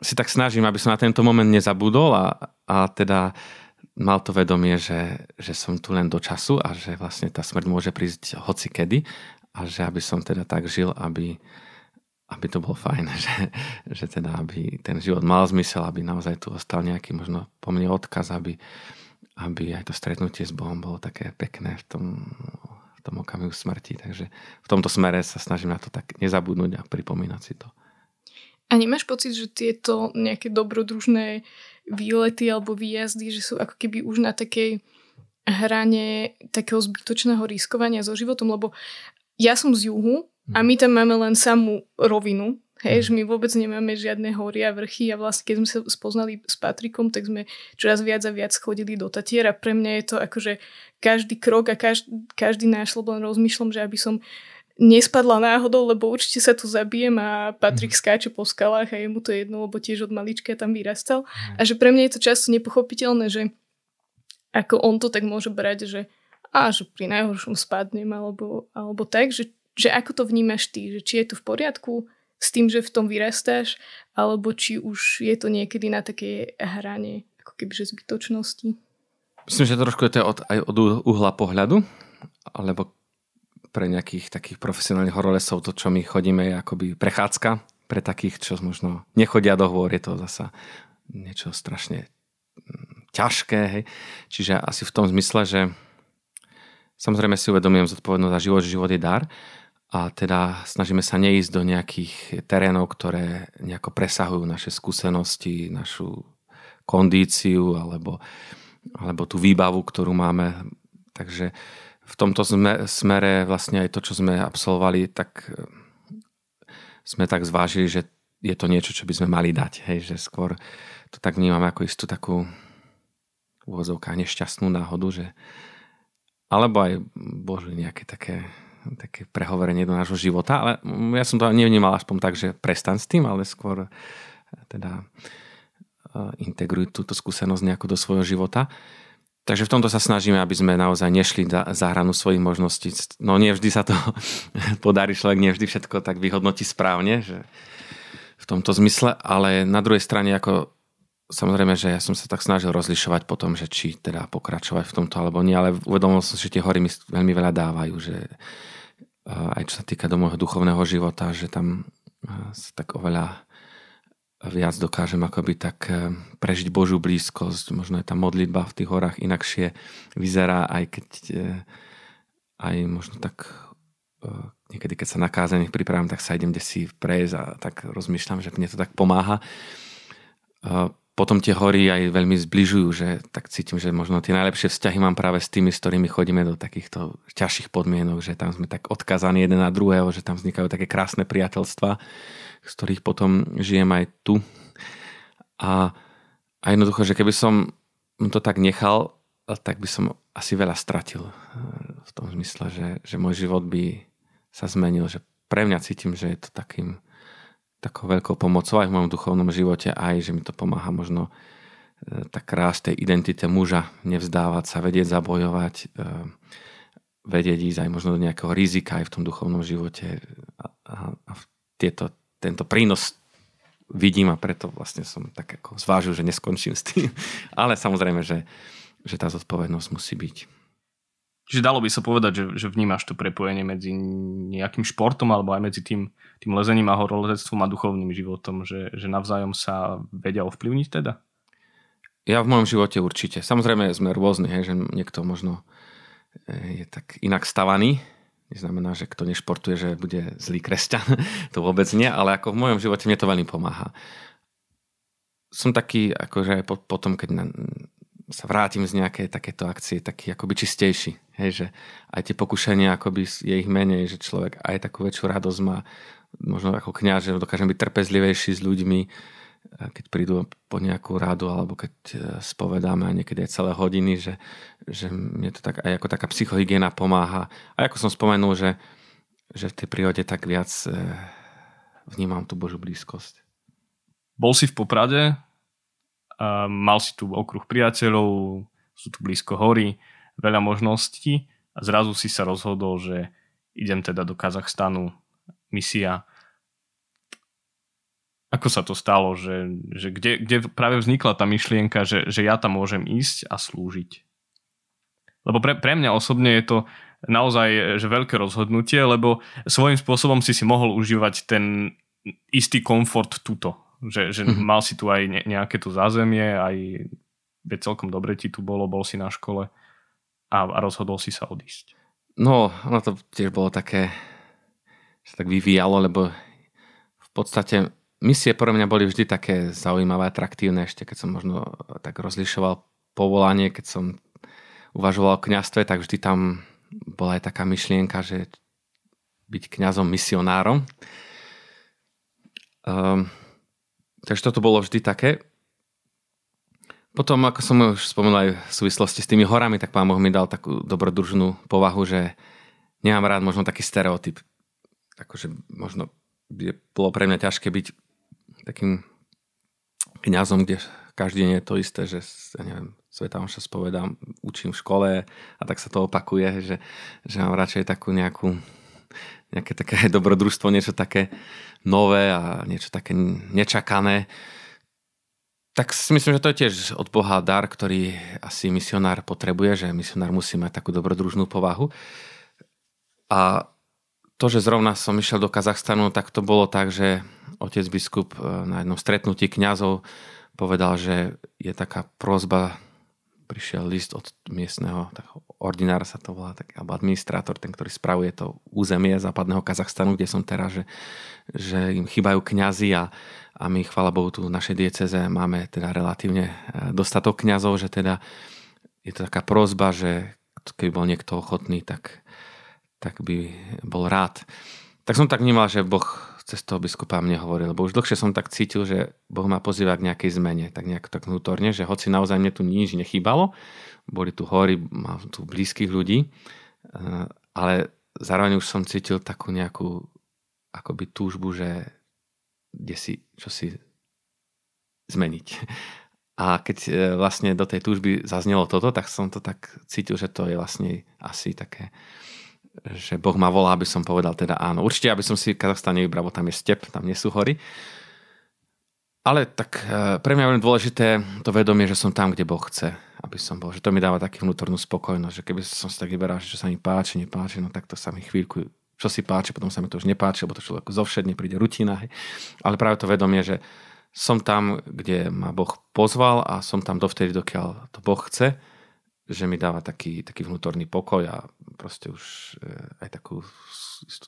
si tak snažím, aby som na tento moment nezabudol a, a teda mal to vedomie, že, že som tu len do času a že vlastne tá smrť môže prísť hoci kedy a že aby som teda tak žil, aby, aby to bolo fajn, že, že teda aby ten život mal zmysel, aby naozaj tu ostal nejaký možno po mne odkaz, aby, aby aj to stretnutie s Bohom bolo také pekné v tom, v tom okamihu smrti. Takže v tomto smere sa snažím na to tak nezabudnúť a pripomínať si to. A nemáš pocit, že tieto nejaké dobrodružné výlety alebo výjazdy, že sú ako keby už na takej hrane takého zbytočného riskovania so životom, lebo ja som z juhu a my tam máme len samú rovinu, Hej, že my vôbec nemáme žiadne hory a vrchy a vlastne keď sme sa spoznali s Patrikom, tak sme čoraz viac a viac chodili do Tatier a pre mňa je to akože každý krok a každý, každý náš len rozmýšľam, že aby som nespadla náhodou, lebo určite sa tu zabijem a Patrik mm. skáče po skalách a je mu to jedno, lebo tiež od malička tam vyrastal. Mm. A že pre mňa je to často nepochopiteľné, že ako on to tak môže brať, že a že pri najhoršom spadnem alebo, alebo tak, že že ako to vnímaš ty, že či je to v poriadku s tým, že v tom vyrastáš, alebo či už je to niekedy na také hrane ako že zbytočnosti. Myslím, že trošku je to od, aj od uhla pohľadu, alebo pre nejakých takých profesionálnych horolesov to, čo my chodíme, je akoby prechádzka. Pre takých, čo možno nechodia do hôr, je to zasa niečo strašne mm, ťažké. Hej. Čiže asi v tom zmysle, že samozrejme si uvedomujem zodpovednosť za život, že život je dar, a teda snažíme sa neísť do nejakých terénov, ktoré nejako presahujú naše skúsenosti, našu kondíciu alebo, alebo tú výbavu, ktorú máme. Takže v tomto smere vlastne aj to, čo sme absolvovali, tak e, sme tak zvážili, že je to niečo, čo by sme mali dať. Hej, že skôr to tak vnímame ako istú takú úvozovka nešťastnú náhodu, že alebo aj bože nejaké také také prehovorenie do nášho života, ale ja som to nevnímal aspoň tak, že prestan s tým, ale skôr eh, teda eh, integruj túto skúsenosť nejako do svojho života. Takže v tomto sa snažíme, aby sme naozaj nešli za hranu svojich možností. No nie vždy sa to podarí, človek nie vždy všetko tak vyhodnotí správne, že v tomto zmysle, ale na druhej strane ako samozrejme, že ja som sa tak snažil rozlišovať potom, že či teda pokračovať v tomto alebo nie, ale uvedomil som, že tie hory mi veľmi veľa dávajú, že aj čo sa týka do môjho duchovného života, že tam sa tak oveľa viac dokážem akoby tak e, prežiť Božiu blízkosť. Možno je tá modlitba v tých horách inakšie vyzerá, aj keď e, aj možno tak e, niekedy, keď sa na kázeň pripravím, tak sa idem si prejsť a tak rozmýšľam, že mne to tak pomáha potom tie hory aj veľmi zbližujú, že tak cítim, že možno tie najlepšie vzťahy mám práve s tými, s ktorými chodíme do takýchto ťažších podmienok, že tam sme tak odkazaní jeden na druhého, že tam vznikajú také krásne priateľstva, z ktorých potom žijem aj tu. A, a jednoducho, že keby som to tak nechal, tak by som asi veľa stratil v tom zmysle, že, že môj život by sa zmenil, že pre mňa cítim, že je to takým takou veľkou pomocou aj v mojom duchovnom živote, aj že mi to pomáha možno e, tak rásť tej identite muža, nevzdávať sa, vedieť zabojovať, e, vedieť ísť aj možno do nejakého rizika aj v tom duchovnom živote a, a, a tieto, tento prínos vidím a preto vlastne som tak ako zvážil, že neskončím s tým. Ale samozrejme, že, že tá zodpovednosť musí byť. Čiže dalo by sa povedať, že, že vnímaš to prepojenie medzi nejakým športom alebo aj medzi tým, tým lezením a horolezectvom a duchovným životom, že, že navzájom sa vedia ovplyvniť teda? Ja v mojom živote určite. Samozrejme sme rôzni, hej, že niekto možno e, je tak inak stavaný. Neznamená, že kto nešportuje, že bude zlý kresťan. to vôbec nie, ale ako v mojom živote mne to veľmi pomáha. Som taký, akože potom, keď na, sa vrátim z nejakej takéto akcie, taký akoby čistejší. Hej, že aj tie pokušenia, akoby je ich menej, že človek aj takú väčšiu radosť má, možno ako kňaz, že dokážem byť trpezlivejší s ľuďmi, keď prídu po nejakú radu, alebo keď e, spovedáme a niekedy aj celé hodiny, že, že mne to tak aj ako taká psychohygiena pomáha. A ako som spomenul, že, že v tej prírode tak viac e, vnímam tú Božú blízkosť. Bol si v Poprade, mal si tu okruh priateľov, sú tu blízko hory, veľa možností a zrazu si sa rozhodol, že idem teda do Kazachstanu, misia. Ako sa to stalo, že, že kde, kde práve vznikla tá myšlienka, že, že ja tam môžem ísť a slúžiť? Lebo pre, pre mňa osobne je to naozaj že veľké rozhodnutie, lebo svojím spôsobom si si mohol užívať ten istý komfort tuto že, že mm-hmm. mal si tu aj nejaké tu zázemie, aj veď celkom dobre ti tu bolo, bol si na škole a, a rozhodol si sa odísť. No, ono to tiež bolo také, že tak vyvíjalo, lebo v podstate misie pre mňa boli vždy také zaujímavé, atraktívne, ešte keď som možno tak rozlišoval povolanie, keď som uvažoval o kňastve, tak vždy tam bola aj taká myšlienka, že byť kňazom misionárom. Um, Takže toto bolo vždy také. Potom, ako som už spomenul aj v súvislosti s tými horami, tak pán Boh mi dal takú dobrodružnú povahu, že nemám rád možno taký stereotyp. Akože možno by bolo pre mňa ťažké byť takým kňazom, kde každý deň je to isté, že ja neviem, Sveta Omša spovedám, učím v škole a tak sa to opakuje, že, že mám radšej takú nejakú nejaké také dobrodružstvo, niečo také nové a niečo také nečakané. Tak si myslím, že to je tiež od Boha dar, ktorý asi misionár potrebuje, že misionár musí mať takú dobrodružnú povahu. A to, že zrovna som išiel do Kazachstanu, tak to bolo tak, že otec biskup eh, na jednom stretnutí kňazov povedal, že je taká prozba prišiel list od miestneho tak ordinár sa to volá, tak, alebo administrátor, ten, ktorý spravuje to územie západného Kazachstanu, kde som teraz, že, že im chýbajú kňazi a, a my, chvala Bohu, tu v našej dieceze máme teda relatívne e, dostatok kňazov, že teda je to taká prozba, že keby bol niekto ochotný, tak, tak by bol rád. Tak som tak vnímal, že Boh cez toho biskupa mne hovoril, lebo už dlhšie som tak cítil, že Boh ma pozýva k nejakej zmene, tak nejak tak vnútorne, že hoci naozaj mne tu nič nechýbalo, boli tu hory, mám tu blízkych ľudí, eh, ale zároveň už som cítil takú nejakú akoby túžbu, že kde si, čo si zmeniť. A keď eh, vlastne do tej túžby zaznelo toto, tak som to tak cítil, že to je vlastne asi také že Boh ma volá, aby som povedal teda áno. Určite, aby som si Kazachstan nevybral, bo tam je step, tam nie sú hory. Ale tak e, pre mňa je veľmi dôležité to vedomie, že som tam, kde Boh chce, aby som bol. Že to mi dáva takú vnútornú spokojnosť, že keby som si tak vyberal, že čo sa mi páči, nepáči, no tak to sa mi chvíľku, čo si páči, potom sa mi to už nepáči, lebo to človeku zovšedne príde rutina. Hej. Ale práve to vedomie, že som tam, kde ma Boh pozval a som tam dovtedy, dokiaľ to Boh chce, že mi dáva taký, taký vnútorný pokoj a proste už e, aj takú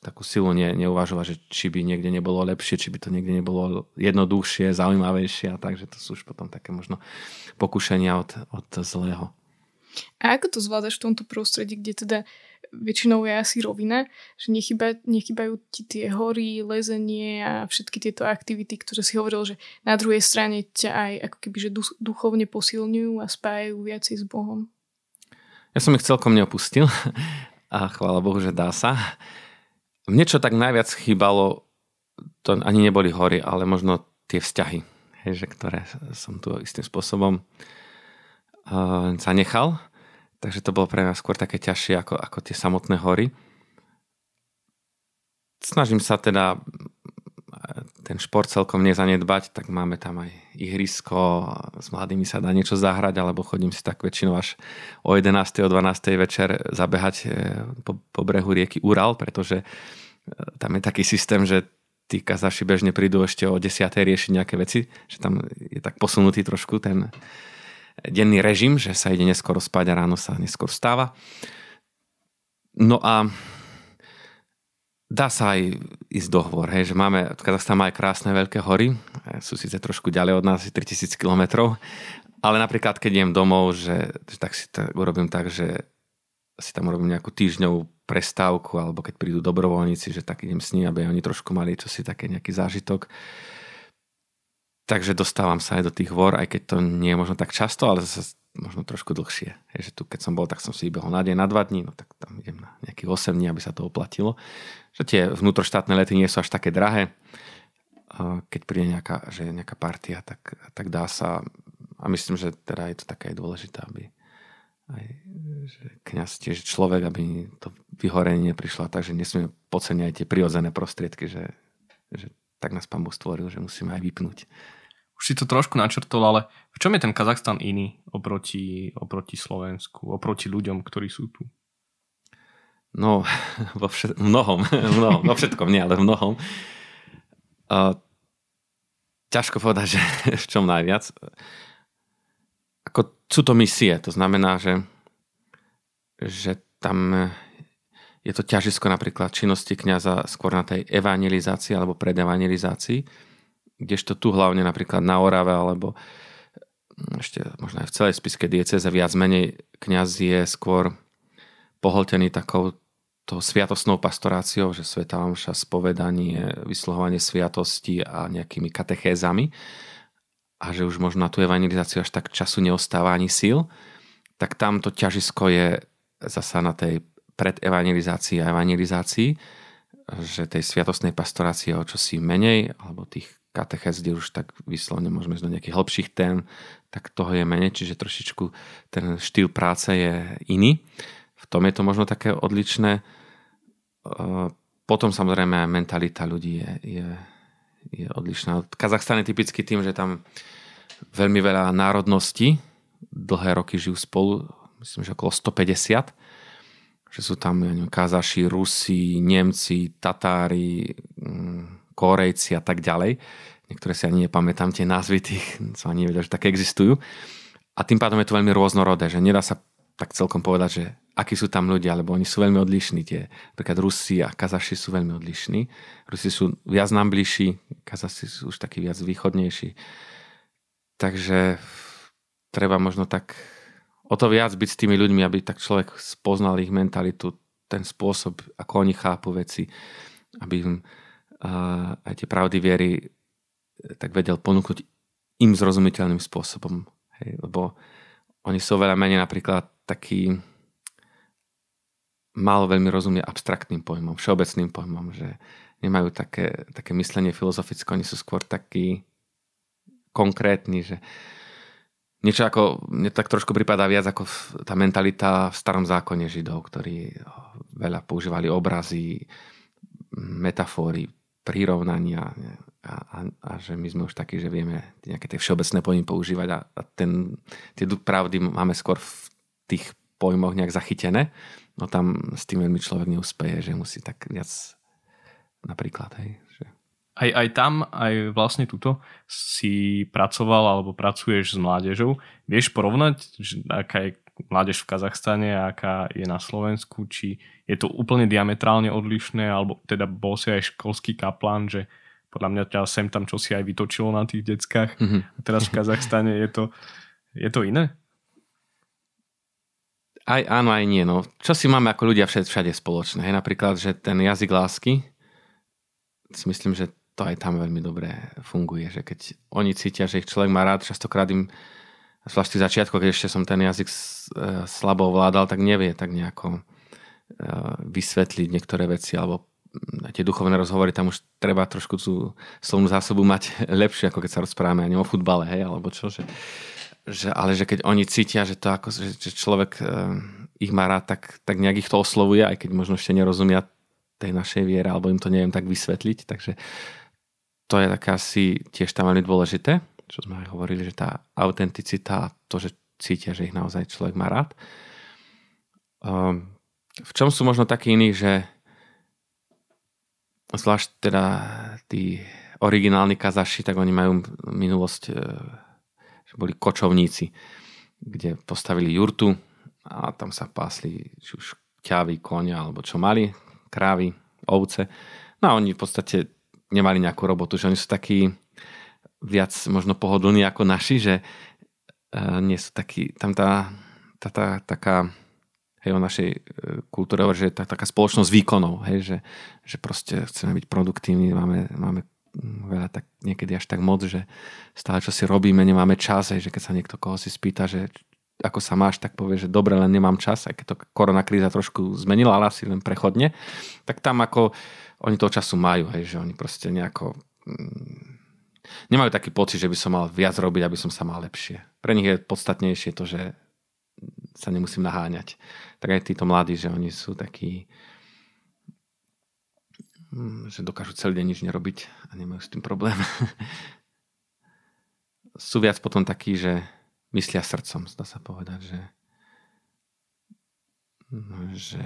takú silu ne, neuvažovať, že či by niekde nebolo lepšie, či by to niekde nebolo jednoduchšie, zaujímavejšie a takže to sú už potom také možno pokušenia od, od zlého. A ako to zvládaš v tomto prostredí, kde teda väčšinou je asi rovina, že nechyba, nechybajú ti tie hory, lezenie a všetky tieto aktivity, ktoré si hovoril, že na druhej strane ťa aj ako keby že duchovne posilňujú a spájajú viacej s Bohom? Ja som ich celkom neopustil a chvála Bohu, že dá sa. Mne čo tak najviac chýbalo, to ani neboli hory, ale možno tie vzťahy, hej, že ktoré som tu istým spôsobom uh, zanechal. Takže to bolo pre mňa skôr také ťažšie ako, ako tie samotné hory. Snažím sa teda ten šport celkom nezanedbať, tak máme tam aj ihrisko, s mladými sa dá niečo zahrať, alebo chodím si tak väčšinou až o 11. o 12. večer zabehať e, po, po brehu rieky Ural, pretože e, tam je taký systém, že tí kazaši bežne prídu ešte o 10. riešiť nejaké veci, že tam je tak posunutý trošku ten denný režim, že sa ide neskoro spať a ráno sa neskôr stáva. No a dá sa aj ísť do hôr, hej, že máme, Kazachstan má aj krásne veľké hory, sú síce trošku ďalej od nás, 3000 km, ale napríklad keď idem domov, že, že tak si to urobím tak, že si tam urobím nejakú týždňovú prestávku, alebo keď prídu dobrovoľníci, že tak idem s nimi, aby oni trošku mali čo si také nejaký zážitok. Takže dostávam sa aj do tých vor, aj keď to nie je možno tak často, ale zase možno trošku dlhšie. Je, že tu keď som bol, tak som si vybehol na deň, na dva dní, no tak tam idem na nejakých 8 dní, aby sa to oplatilo. Že tie vnútroštátne lety nie sú až také drahé. Keď príde nejaká, že nejaká partia, tak, tak dá sa a myslím, že teda je to také aj dôležité, aby aj že kniaz tiež človek, aby to vyhorenie neprišlo takže nesmieme podceniť aj tie prirodzené prostriedky, že, že tak nás pán Boh stvoril, že musíme aj vypnúť už si to trošku načrtol, ale v čom je ten Kazachstan iný oproti, oproti Slovensku, oproti ľuďom, ktorí sú tu? No, vo všet- mnohom, mnohom, vo všetkom nie, ale mnohom. Uh, ťažko povedať, že v čom najviac. Ako sú to misie, to znamená, že, že tam je to ťažisko napríklad činnosti kniaza skôr na tej evangelizácii alebo predevangelizácii kdežto tu hlavne napríklad na Orave alebo ešte možno aj v celej spiske dieceze viac menej kňaz je skôr pohltený takou to sviatosnou pastoráciou, že Sveta Omša, spovedanie, vyslohovanie sviatosti a nejakými katechézami. A že už možno na tú evangelizáciu až tak času neostáva ani síl, tak tam to ťažisko je zasa na tej predevangelizácii a evangelizácii, že tej sviatostnej pastorácie o čosi menej, alebo tých katechez, kde už tak vyslovne môžeme ísť do nejakých hlbších tém, tak toho je menej, čiže trošičku ten štýl práce je iný. V tom je to možno také odlišné. Potom samozrejme aj mentalita ľudí je, je, je odlišná. Kazachstan je typický tým, že tam veľmi veľa národností dlhé roky žijú spolu, myslím, že okolo 150 že sú tam ja neviem, Kazaši, Rusi, Nemci, Tatári, mm, Korejci a tak ďalej. Niektoré si ani nepamätám tie názvy tých, som ani nevedel, že také existujú. A tým pádom je to veľmi rôznorodé, že nedá sa tak celkom povedať, že akí sú tam ľudia, lebo oni sú veľmi odlišní. Tie, napríklad Rusi a Kazaši sú veľmi odlišní. Rusi sú viac nám bližší, Kazaši sú už takí viac východnejší. Takže treba možno tak o to viac byť s tými ľuďmi, aby tak človek spoznal ich mentalitu, ten spôsob, ako oni chápu veci, aby im aj tie pravdy viery e, tak vedel ponúknuť im zrozumiteľným spôsobom. Hej, lebo oni sú veľa menej napríklad taký málo veľmi rozumie abstraktným pojmom, všeobecným pojmom, že nemajú také, také myslenie filozofické, oni sú skôr takí konkrétni, že niečo ako, mne tak trošku pripadá viac ako tá mentalita v starom zákone Židov, ktorí veľa používali obrazy, metafory, prirovnania a, a, a že my sme už takí, že vieme nejaké tie všeobecné pojmy používať a, a ten, tie pravdy máme skôr v tých pojmoch nejak zachytené, no tam s tým veľmi človek neúspeje, že musí tak viac napríklad, hej, že... Aj, aj tam, aj vlastne tuto si pracoval alebo pracuješ s mládežou. Vieš porovnať, že aká je mládež v Kazachstane a aká je na Slovensku? Či je to úplne diametrálne odlišné, alebo teda bol si aj školský kaplan, že podľa mňa ťa sem tam čo si aj vytočilo na tých deckách. Mm-hmm. A teraz v Kazachstane je to, je to iné? Aj áno, aj nie. No. Čo si máme ako ľudia všade, všade spoločné? Hej? Napríklad, že ten jazyk lásky, si myslím, že to aj tam veľmi dobre funguje, že keď oni cítia, že ich človek má rád, častokrát im, zvlášť v začiatku, keď ešte som ten jazyk e, slabo ovládal, tak nevie tak nejako e, vysvetliť niektoré veci, alebo tie duchovné rozhovory, tam už treba trošku tú slovnú zásobu mať lepšie, ako keď sa rozprávame ani o futbale, hej, alebo čo, že, že, ale že keď oni cítia, že to ako, že, že človek e, ich má rád, tak, tak nejak ich to oslovuje, aj keď možno ešte nerozumia tej našej viere, alebo im to neviem tak vysvetliť, takže to je také asi tiež tam veľmi dôležité, čo sme aj hovorili, že tá autenticita, to, že cítia, že ich naozaj človek má rád. Um, v čom sú možno takí iní, že zvlášť teda tí originálni kazaši, tak oni majú minulosť, e, že boli kočovníci, kde postavili jurtu a tam sa pásli či už ťavy, konia alebo čo mali, krávy, ovce. No a oni v podstate nemali nejakú robotu, že oni sú takí viac možno pohodlní ako naši, že uh, nie sú takí, tam tá, tá, tá taká hej, o našej e, kultúre, že je tá, taká spoločnosť výkonov, hej, že, že proste chceme byť produktívni, máme, máme veľa tak niekedy až tak moc, že stále čo si robíme, nemáme čas, hej, že keď sa niekto koho si spýta, že ako sa máš, tak povie, že dobre, len nemám čas, aj keď to korona kríza trošku zmenila, ale asi len prechodne, tak tam ako oni toho času majú, hej, že oni proste nejako mm, nemajú taký pocit, že by som mal viac robiť, aby som sa mal lepšie. Pre nich je podstatnejšie to, že sa nemusím naháňať. Tak aj títo mladí, že oni sú takí mm, že dokážu celý deň nič nerobiť a nemajú s tým problém. sú viac potom takí, že myslia srdcom, zdá sa povedať, že že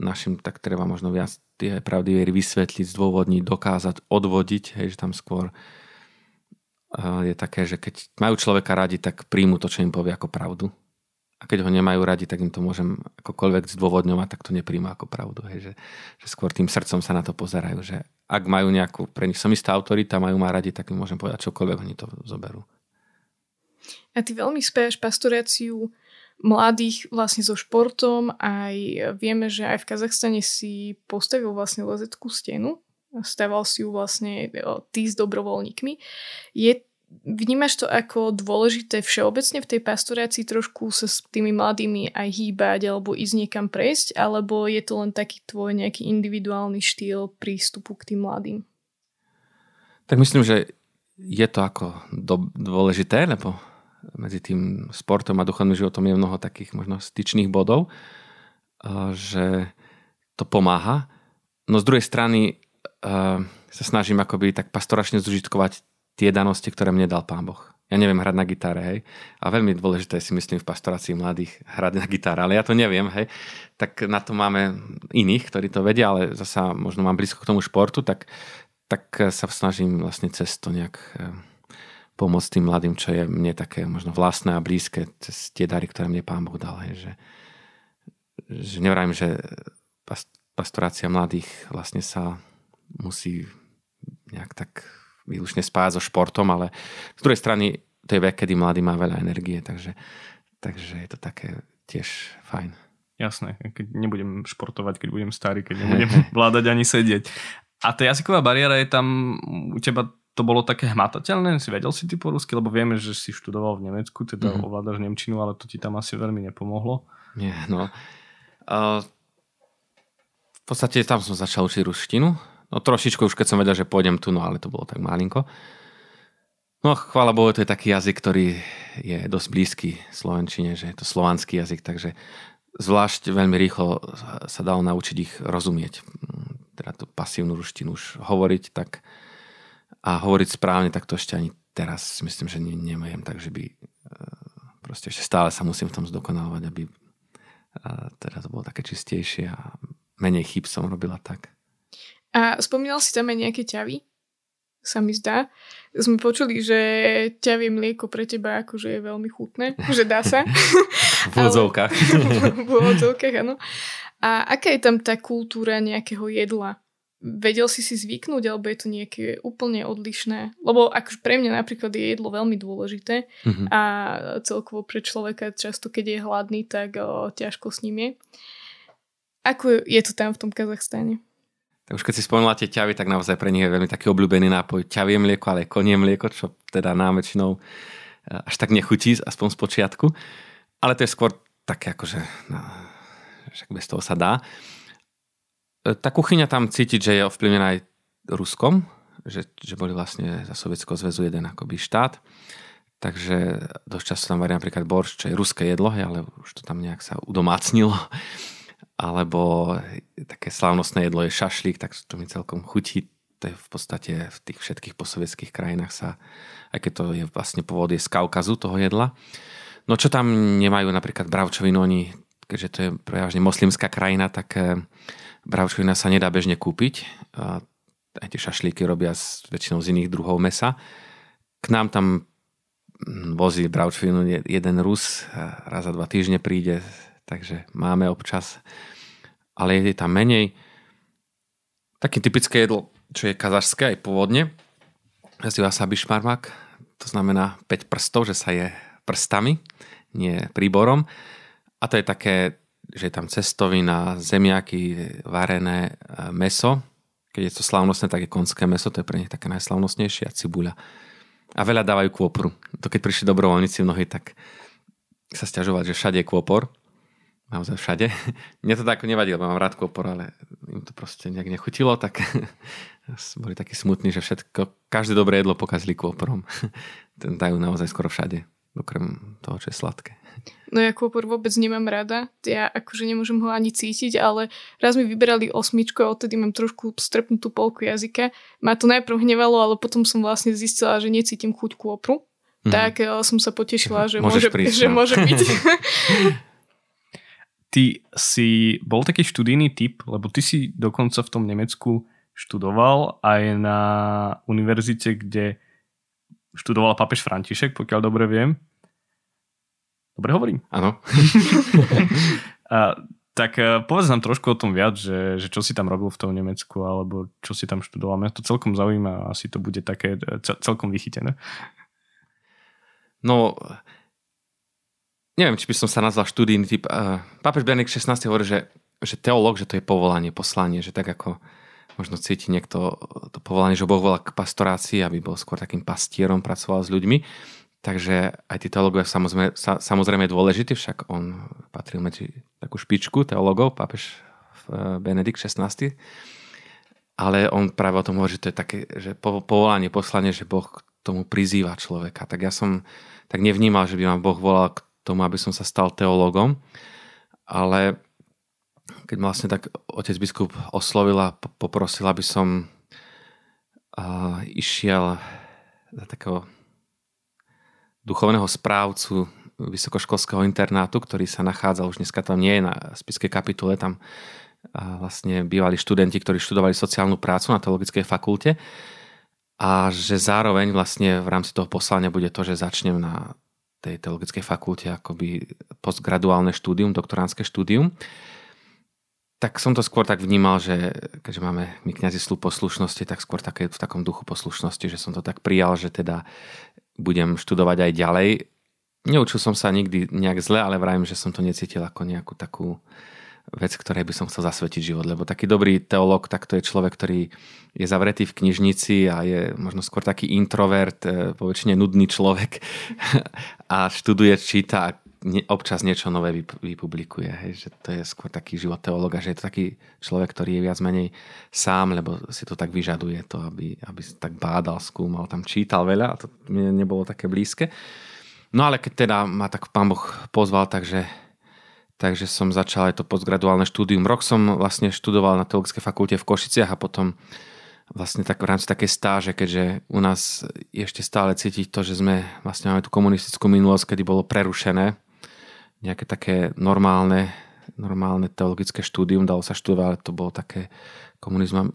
našim tak treba možno viac tie pravdy viery vysvetliť, zdôvodniť, dokázať, odvodiť, hej, že tam skôr je také, že keď majú človeka radi, tak príjmu to, čo im povie ako pravdu. A keď ho nemajú radi, tak im to môžem akokoľvek zdôvodňovať, tak to nepríjmu ako pravdu. Hej, že, že skôr tým srdcom sa na to pozerajú, že ak majú nejakú, pre nich som istá autorita, majú ma radi, tak im môžem povedať čokoľvek, oni to zoberú. A ty veľmi spájaš pastoráciu mladých vlastne so športom. Aj vieme, že aj v Kazachstane si postavil vlastne lezeckú stenu. Stával si ju vlastne ty s dobrovoľníkmi. Je Vnímaš to ako dôležité všeobecne v tej pastorácii trošku sa s tými mladými aj hýbať alebo ísť niekam prejsť, alebo je to len taký tvoj nejaký individuálny štýl prístupu k tým mladým? Tak myslím, že je to ako do, dôležité, lebo medzi tým sportom a duchovným životom je mnoho takých možno styčných bodov, že to pomáha. No z druhej strany sa snažím akoby tak pastoračne zužitkovať tie danosti, ktoré mne dal Pán Boh. Ja neviem hrať na gitare, hej. A veľmi dôležité si myslím v pastorácii mladých hrať na gitare, ale ja to neviem, hej. Tak na to máme iných, ktorí to vedia, ale zasa možno mám blízko k tomu športu, tak, tak sa snažím vlastne cez to nejak pomôcť tým mladým, čo je mne také možno vlastné a blízke cez tie dary, ktoré mne Pán Boh dal. Hej, že, že nevrajím, že pastorácia mladých vlastne sa musí nejak tak výlučne spájať so športom, ale z druhej strany to je vek, kedy mladý má veľa energie, takže, takže je to také tiež fajn. Jasné, keď nebudem športovať, keď budem starý, keď nebudem vládať ani sedieť. A tá jazyková bariéra je tam u teba to bolo také hmatateľné? Si vedel si ty po rusky? Lebo vieme, že si študoval v Nemecku, teda mm-hmm. ovládaš Nemčinu, ale to ti tam asi veľmi nepomohlo. Nie, no. Uh, v podstate tam som začal učiť ruštinu. No trošičku už keď som vedel, že pôjdem tu, no ale to bolo tak malinko. No chvála Bohu, to je taký jazyk, ktorý je dosť blízky slovenčine, že je to slovanský jazyk, takže zvlášť veľmi rýchlo sa dalo naučiť ich rozumieť. Teda tú pasívnu ruštinu už hovoriť, tak a hovoriť správne, tak to ešte ani teraz myslím, že ne, nemajem, takže by proste ešte stále sa musím v tom zdokonalovať, aby teda to bolo také čistejšie a menej chyb som robila tak. A spomínal si tam aj nejaké ťavy? Sa mi zdá. Sme počuli, že ťavie mlieko pre teba akože je veľmi chutné, že dá sa. v úvodzovkách. v úvodzovkách, áno. A aká je tam tá kultúra nejakého jedla? Vedel si si zvyknúť, alebo je to nejaké úplne odlišné? Lebo akože pre mňa napríklad je jedlo veľmi dôležité mm-hmm. a celkovo pre človeka často, keď je hladný, tak o, ťažko s ním je. Ako je to tam v tom Kazachstane? Tak už keď si spomenula tie ťavy, tak naozaj pre nich je veľmi taký obľúbený nápoj ťavie mlieko, ale konie mlieko, čo teda nám väčšinou e, až tak nechutí, aspoň z počiatku. Ale to je skôr také akože, no, však bez toho sa dá. Tá kuchyňa tam cítiť, že je ovplyvnená aj Ruskom, že, že boli vlastne za Sovietského zväzu jeden akoby štát. Takže dosť často tam varí napríklad borš, čo je ruské jedlo, ale už to tam nejak sa udomácnilo. Alebo také slávnostné jedlo je šašlík, tak to mi celkom chutí. To je v podstate v tých všetkých posovietských krajinách sa, aj keď to je vlastne pôvod je z Kaukazu toho jedla. No čo tam nemajú napríklad bravčovinu, oni, keďže to je prevažne moslimská krajina, tak eh, Bravčovina sa nedá bežne kúpiť. Aj tie šašlíky robia s väčšinou z iných druhov mesa. K nám tam mm, vozí bravčovinu jeden Rus, raz za dva týždne príde, takže máme občas. Ale je tam menej. Také typické jedlo, čo je kazašské aj pôvodne, nazýva sa bišmarmak. To znamená 5 prstov, že sa je prstami, nie príborom. A to je také že je tam cestovina, zemiaky, varené e, meso. Keď je to slavnostné, tak je konské meso, to je pre nich také najslavnostnejšie a cibuľa. A veľa dávajú kôpru. To keď prišli dobrovoľníci mnohí, tak sa stiažovať, že všade je kôpor. Naozaj všade. Mne to tak nevadí, lebo mám rád kôpor, ale im to proste nejak nechutilo, tak boli takí smutní, že všetko, každé dobré jedlo pokazili kôporom. Ten dajú naozaj skoro všade, okrem toho, čo je sladké. No ja kôpor vôbec nemám rada. Ja akože nemôžem ho ani cítiť, ale raz mi vyberali osmičku a odtedy mám trošku strpnutú polku jazyka. Ma to najprv hnevalo, ale potom som vlastne zistila, že necítim chuť kôpru. Mm. Tak eh, som sa potešila, že môže, prísť, že no. môže byť. ty si bol taký študijný typ, lebo ty si dokonca v tom Nemecku študoval aj na univerzite, kde študoval papež František, pokiaľ dobre viem. Dobre hovorím? Áno. tak e, povedz nám trošku o tom viac, že, že čo si tam robil v tom Nemecku, alebo čo si tam študoval. Mňa to celkom zaujíma asi to bude také e, celkom vychytené. No, neviem, či by som sa nazval študijný typ. Pápež Benedikt 16 hovorí, že, že teológ, že to je povolanie, poslanie, že tak ako možno cíti niekto to povolanie, že Boh volá k pastorácii, aby bol skôr takým pastierom, pracoval s ľuďmi Takže aj tí teológovia samozrejme, sa, samozrejme je dôležitý, však on patril medzi takú špičku teológov, pápež eh, Benedikt XVI. Ale on práve o tom hovorí, že to je také, že povolanie, poslanie, že Boh k tomu prizýva človeka. Tak ja som tak nevnímal, že by ma Boh volal k tomu, aby som sa stal teológom. Ale keď ma vlastne tak otec biskup oslovil a poprosil, aby som uh, išiel za takého duchovného správcu vysokoškolského internátu, ktorý sa nachádza, už dneska tam nie je na spiskej kapitule, tam vlastne bývali študenti, ktorí študovali sociálnu prácu na teologickej fakulte a že zároveň vlastne v rámci toho poslania bude to, že začnem na tej teologickej fakulte akoby postgraduálne štúdium, doktoránske štúdium. Tak som to skôr tak vnímal, že keďže máme my kniazy slú poslušnosti, tak skôr také, v takom duchu poslušnosti, že som to tak prijal, že teda budem študovať aj ďalej. Neučil som sa nikdy nejak zle, ale vrajím, že som to necítil ako nejakú takú vec, ktorej by som chcel zasvetiť život. Lebo taký dobrý teológ, tak to je človek, ktorý je zavretý v knižnici a je možno skôr taký introvert, e, po väčšine nudný človek a študuje, číta a občas niečo nové vypublikuje. Hej, že to je skôr taký život teológa, že je to taký človek, ktorý je viac menej sám, lebo si to tak vyžaduje to, aby, aby tak bádal, skúmal, tam čítal veľa a to mne nebolo také blízke. No ale keď teda ma tak pán Boh pozval, takže, takže som začal aj to postgraduálne štúdium. Rok som vlastne študoval na Teologickej fakulte v Košiciach a potom vlastne tak v rámci takej stáže, keďže u nás ešte stále cítiť to, že sme vlastne máme tú komunistickú minulosť, kedy bolo prerušené nejaké také normálne, normálne teologické štúdium, dalo sa študovať, ale to bolo také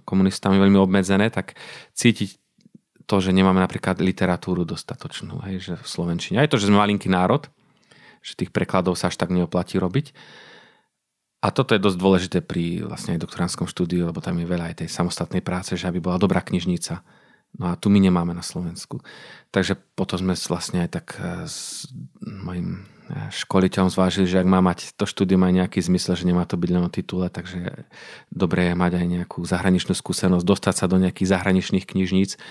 komunistami veľmi obmedzené, tak cítiť to, že nemáme napríklad literatúru dostatočnú, hej, že v Slovenčine. Aj to, že sme malinký národ, že tých prekladov sa až tak neoplatí robiť. A toto je dosť dôležité pri vlastne aj doktoránskom štúdiu, lebo tam je veľa aj tej samostatnej práce, že aby bola dobrá knižnica. No a tu my nemáme na Slovensku. Takže potom sme vlastne aj tak eh, s mojim školiteľom zvážili, že ak má mať to štúdium aj nejaký zmysel, že nemá to byť len o titule, takže dobre je mať aj nejakú zahraničnú skúsenosť, dostať sa do nejakých zahraničných knižníc.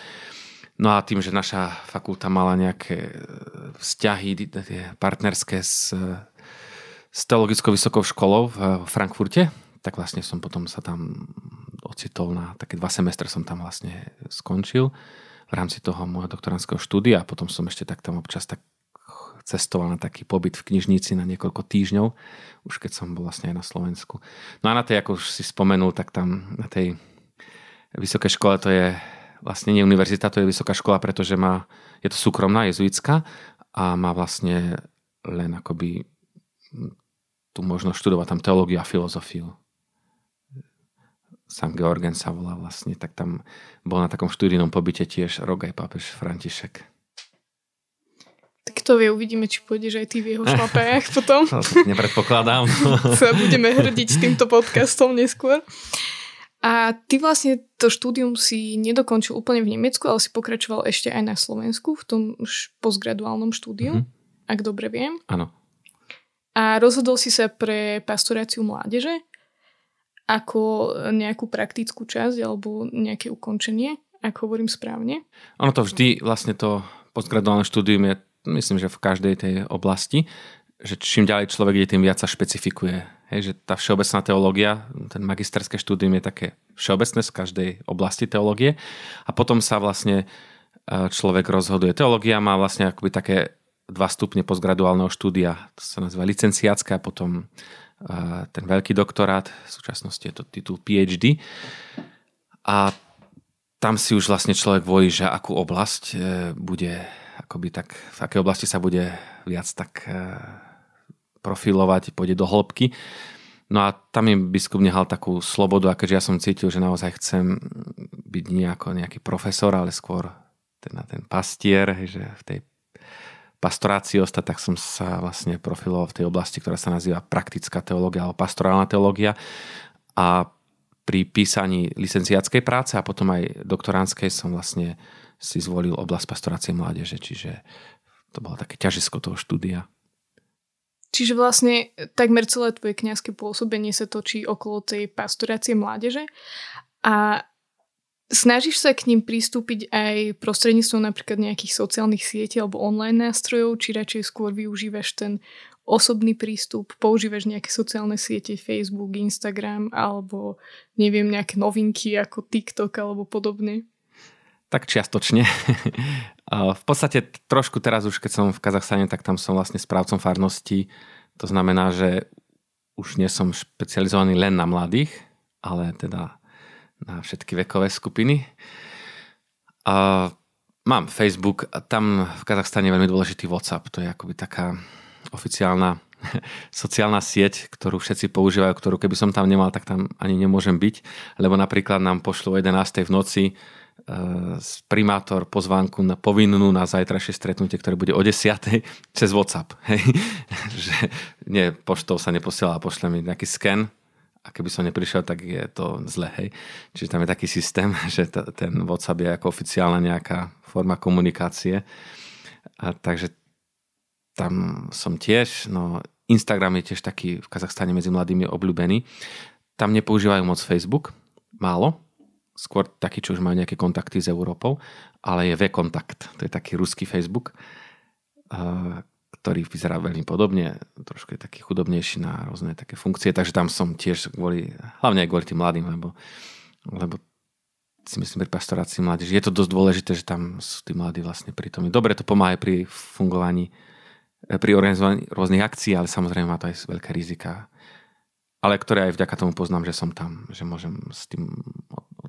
No a tým, že naša fakulta mala nejaké eh, vzťahy partnerské s s teologickou vysokou školou v Frankfurte, tak vlastne som potom sa tam ocitol na také dva semestre som tam vlastne skončil v rámci toho môjho doktoránskeho štúdia a potom som ešte tak tam občas tak cestoval na taký pobyt v knižnici na niekoľko týždňov, už keď som bol vlastne aj na Slovensku. No a na tej, ako už si spomenul, tak tam na tej vysokej škole to je vlastne nie univerzita, to je vysoká škola, pretože má, je to súkromná, jezuitská a má vlastne len akoby tu možno študovať tam teológiu a filozofiu. Sam Georgen sa volá vlastne, tak tam bol na takom študijnom pobyte tiež rok aj pápež František. Tak to vie, uvidíme, či pôjdeš aj ty v jeho šlapajach potom. No, nepredpokladám. sa budeme hrdiť týmto podcastom neskôr. A ty vlastne to štúdium si nedokončil úplne v Nemecku, ale si pokračoval ešte aj na Slovensku v tom postgraduálnom štúdiu, mm-hmm. ak dobre viem. Áno. A rozhodol si sa pre pastoráciu mládeže ako nejakú praktickú časť alebo nejaké ukončenie, ak hovorím správne? Ono to vždy, vlastne to postgraduálne štúdium je, myslím, že v každej tej oblasti, že čím ďalej človek ide, tým viac sa špecifikuje. Hej, že tá všeobecná teológia, ten magisterské štúdium je také všeobecné z každej oblasti teológie a potom sa vlastne e, človek rozhoduje. Teológia má vlastne akoby také dva stupne postgraduálneho štúdia. To sa nazýva licenciácka a potom ten veľký doktorát, v súčasnosti je to titul PhD. A tam si už vlastne človek vojí, že akú oblasť e, bude, akoby tak, v akej oblasti sa bude viac tak e, profilovať, pôjde do hĺbky. No a tam mi biskup nehal takú slobodu, a keďže ja som cítil, že naozaj chcem byť nejako nejaký profesor, ale skôr ten, ten pastier, že v tej pastorácii ostať, tak som sa vlastne profiloval v tej oblasti, ktorá sa nazýva praktická teológia alebo pastorálna teológia. A pri písaní licenciátskej práce a potom aj doktoránskej som vlastne si zvolil oblasť pastorácie mládeže, čiže to bolo také ťažisko toho štúdia. Čiže vlastne takmer celé tvoje kňazské pôsobenie sa točí okolo tej pastorácie mládeže a Snažíš sa k ním pristúpiť aj prostredníctvom napríklad nejakých sociálnych sietí alebo online nástrojov, či radšej skôr využívaš ten osobný prístup, používaš nejaké sociálne siete, Facebook, Instagram alebo neviem, nejaké novinky ako TikTok alebo podobne? Tak čiastočne. v podstate trošku teraz už, keď som v Kazachstane, tak tam som vlastne správcom farnosti. To znamená, že už nie som špecializovaný len na mladých, ale teda na všetky vekové skupiny. A mám Facebook a tam v Kazachstane je veľmi dôležitý WhatsApp. To je akoby taká oficiálna sociálna sieť, ktorú všetci používajú, ktorú keby som tam nemal, tak tam ani nemôžem byť, lebo napríklad nám pošlo o 11. v noci primátor pozvánku na povinnú na zajtrajšie stretnutie, ktoré bude o 10. cez WhatsApp. Hej. že nie, poštou sa neposiela, pošle mi nejaký sken a keby som neprišiel, tak je to zle, hej. Čiže tam je taký systém, že t- ten WhatsApp je ako oficiálna nejaká forma komunikácie. A takže tam som tiež, no Instagram je tiež taký v Kazachstane medzi mladými obľúbený. Tam nepoužívajú moc Facebook, málo, skôr taký, čo už majú nejaké kontakty s Európou, ale je V-kontakt, to je taký ruský Facebook, ktorý vyzerá veľmi podobne, trošku je taký chudobnejší na rôzne také funkcie, takže tam som tiež kvôli, hlavne aj kvôli tým mladým, lebo, lebo si myslím pri pastorácii mládež. Je to dosť dôležité, že tam sú tí mladí vlastne prítomní. Dobre to pomáha pri fungovaní, eh, pri organizovaní rôznych akcií, ale samozrejme má to aj veľké rizika. Ale ktoré aj vďaka tomu poznám, že som tam, že môžem s tým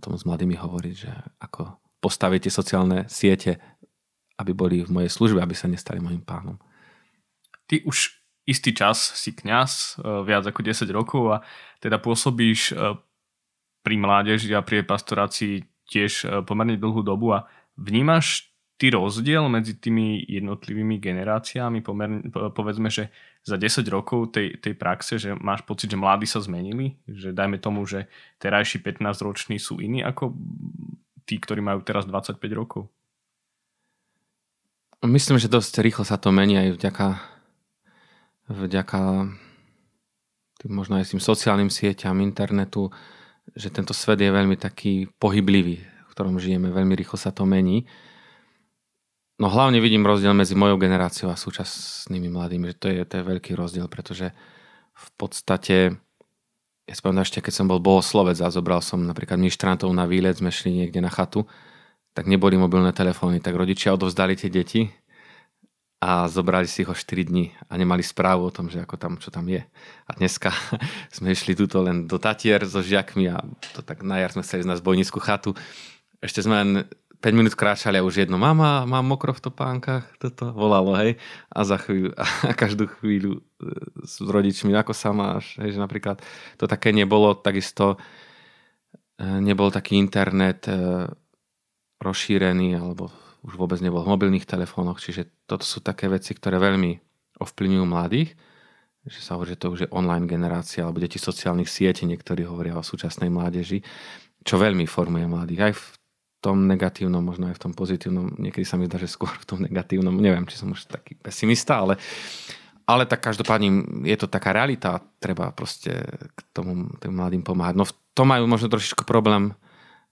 tom s mladými hovoriť, že ako postavíte sociálne siete, aby boli v mojej službe, aby sa nestali mojim pánom. Ty už istý čas si kňaz, e, viac ako 10 rokov a teda pôsobíš e, pri mládeži a pri pastorácii tiež e, pomerne dlhú dobu a vnímaš ty rozdiel medzi tými jednotlivými generáciami, pomerne, povedzme, že za 10 rokov tej, tej praxe, že máš pocit, že mladí sa zmenili, že dajme tomu, že terajší 15 roční sú iní ako tí, ktorí majú teraz 25 rokov? Myslím, že dosť rýchlo sa to mení aj vďaka, vďaka tým, možno aj tým sociálnym sieťam, internetu, že tento svet je veľmi taký pohyblivý, v ktorom žijeme, veľmi rýchlo sa to mení. No hlavne vidím rozdiel medzi mojou generáciou a súčasnými mladými, že to je, to je veľký rozdiel, pretože v podstate ja spomínam ešte, keď som bol bohoslovec a zobral som napríklad ministrantov na výlet, sme šli niekde na chatu, tak neboli mobilné telefóny, tak rodičia odovzdali tie deti a zobrali si ho 4 dní a nemali správu o tom, že ako tam, čo tam je. A dneska sme išli túto len do Tatier so žiakmi a to tak na jar sme chceli ísť na zbojnickú chatu. Ešte sme 5 minút kráčali a už jedno, mama, mám mokro v topánkach, toto volalo, hej. A za chvíľu, a každú chvíľu e, s rodičmi, ako sa máš, hej, že napríklad to také nebolo, takisto e, nebol taký internet e, rozšírený, alebo už vôbec nebol v mobilných telefónoch, čiže toto sú také veci, ktoré veľmi ovplyvňujú mladých, že sa hovorí, že to už je online generácia, alebo deti sociálnych sietí, niektorí hovoria o súčasnej mládeži, čo veľmi formuje mladých. Aj v tom negatívnom, možno aj v tom pozitívnom. Niekedy sa mi zdá, že skôr v tom negatívnom. Neviem, či som už taký pesimista, ale, ale tak každopádne je to taká realita. Treba proste k tomu tým mladým pomáhať. No v tom majú možno trošičku problém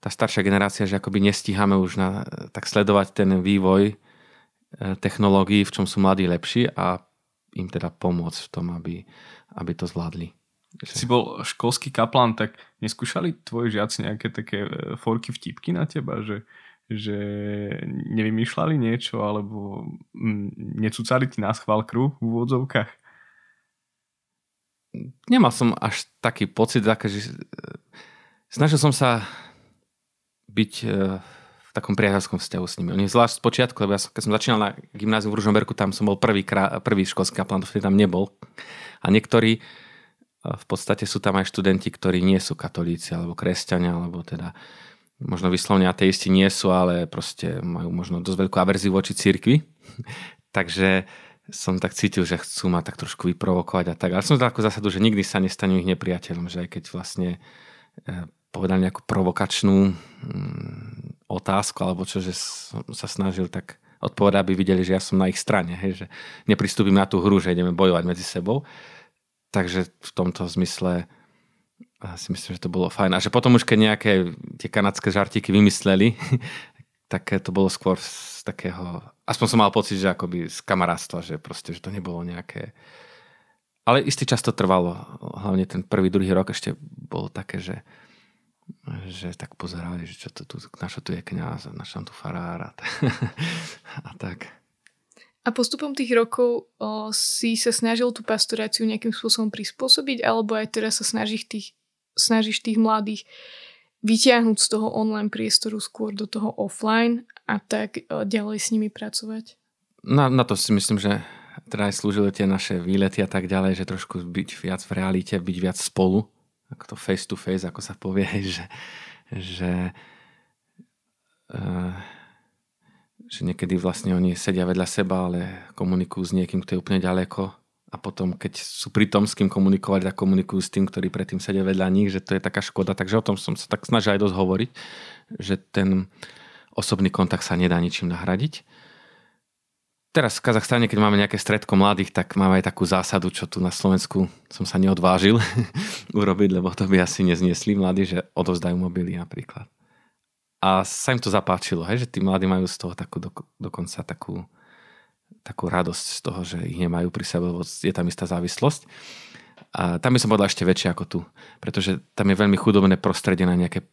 tá staršia generácia, že akoby nestíhame už na, tak sledovať ten vývoj e, technológií, v čom sú mladí lepší a im teda pomôcť v tom, aby, aby to zvládli. Keď si bol školský kaplan, tak neskúšali tvoji žiaci nejaké také e, forky vtipky na teba, že, že nevymýšľali niečo alebo mm, necúcali ti na schvál kru v úvodzovkách? Nemal som až taký pocit, že e, snažil som sa byť e, v takom priateľskom vzťahu s nimi. Oni zvlášť z počiatku, lebo ja som, keď som začínal na gymnáziu v Ružomberku, tam som bol prvý, prvý školský kaplan, vtedy tam nebol. A niektorí v podstate sú tam aj študenti, ktorí nie sú katolíci alebo kresťania, alebo teda možno vyslovne ateisti nie sú, ale proste majú možno dosť veľkú averziu voči cirkvi. Takže som tak cítil, že chcú ma tak trošku vyprovokovať a tak. Ale som takú zásadu, že nikdy sa nestanú ich nepriateľom, že aj keď vlastne e, povedal nejakú provokačnú mm, otázku alebo čo, že som sa snažil tak odpovedať, aby videli, že ja som na ich strane, hej, že nepristúpim na tú hru, že ideme bojovať medzi sebou. Takže v tomto zmysle si myslím, že to bolo fajn. A že potom už keď nejaké tie kanadské žartíky vymysleli, tak to bolo skôr z takého... Aspoň som mal pocit, že akoby z kamarátstva, že proste, že to nebolo nejaké... Ale istý čas to trvalo. Hlavne ten prvý, druhý rok ešte bolo také, že že tak pozerali, že čo to tu, na čo tu je kniaz, na čo tu farár a, a tak. A postupom tých rokov o, si sa snažil tú pastoráciu nejakým spôsobom prispôsobiť, alebo aj teraz sa snažíš tých, snažíš tých mladých vyťahnuť z toho online priestoru skôr do toho offline a tak o, ďalej s nimi pracovať? Na, na to si myslím, že teda aj slúžili tie naše výlety a tak ďalej, že trošku byť viac v realite, byť viac spolu, ako to face to face, ako sa povie, že, že uh, že niekedy vlastne oni sedia vedľa seba, ale komunikujú s niekým, kto je úplne ďaleko a potom, keď sú pri tom, s kým komunikovať, tak komunikujú s tým, ktorí predtým sedia vedľa nich, že to je taká škoda. Takže o tom som sa tak snažil aj dosť hovoriť, že ten osobný kontakt sa nedá ničím nahradiť. Teraz v Kazachstane, keď máme nejaké stredko mladých, tak máme aj takú zásadu, čo tu na Slovensku som sa neodvážil urobiť, lebo to by asi nezniesli mladí, že odovzdajú mobily napríklad. A sa im to zapáčilo, hej, že tí mladí majú z toho takú, do, dokonca takú, takú radosť z toho, že ich nemajú pri sebe, lebo je tam istá závislosť. A tam by som povedal ešte väčšie ako tu, pretože tam je veľmi chudobné prostredie na nejaké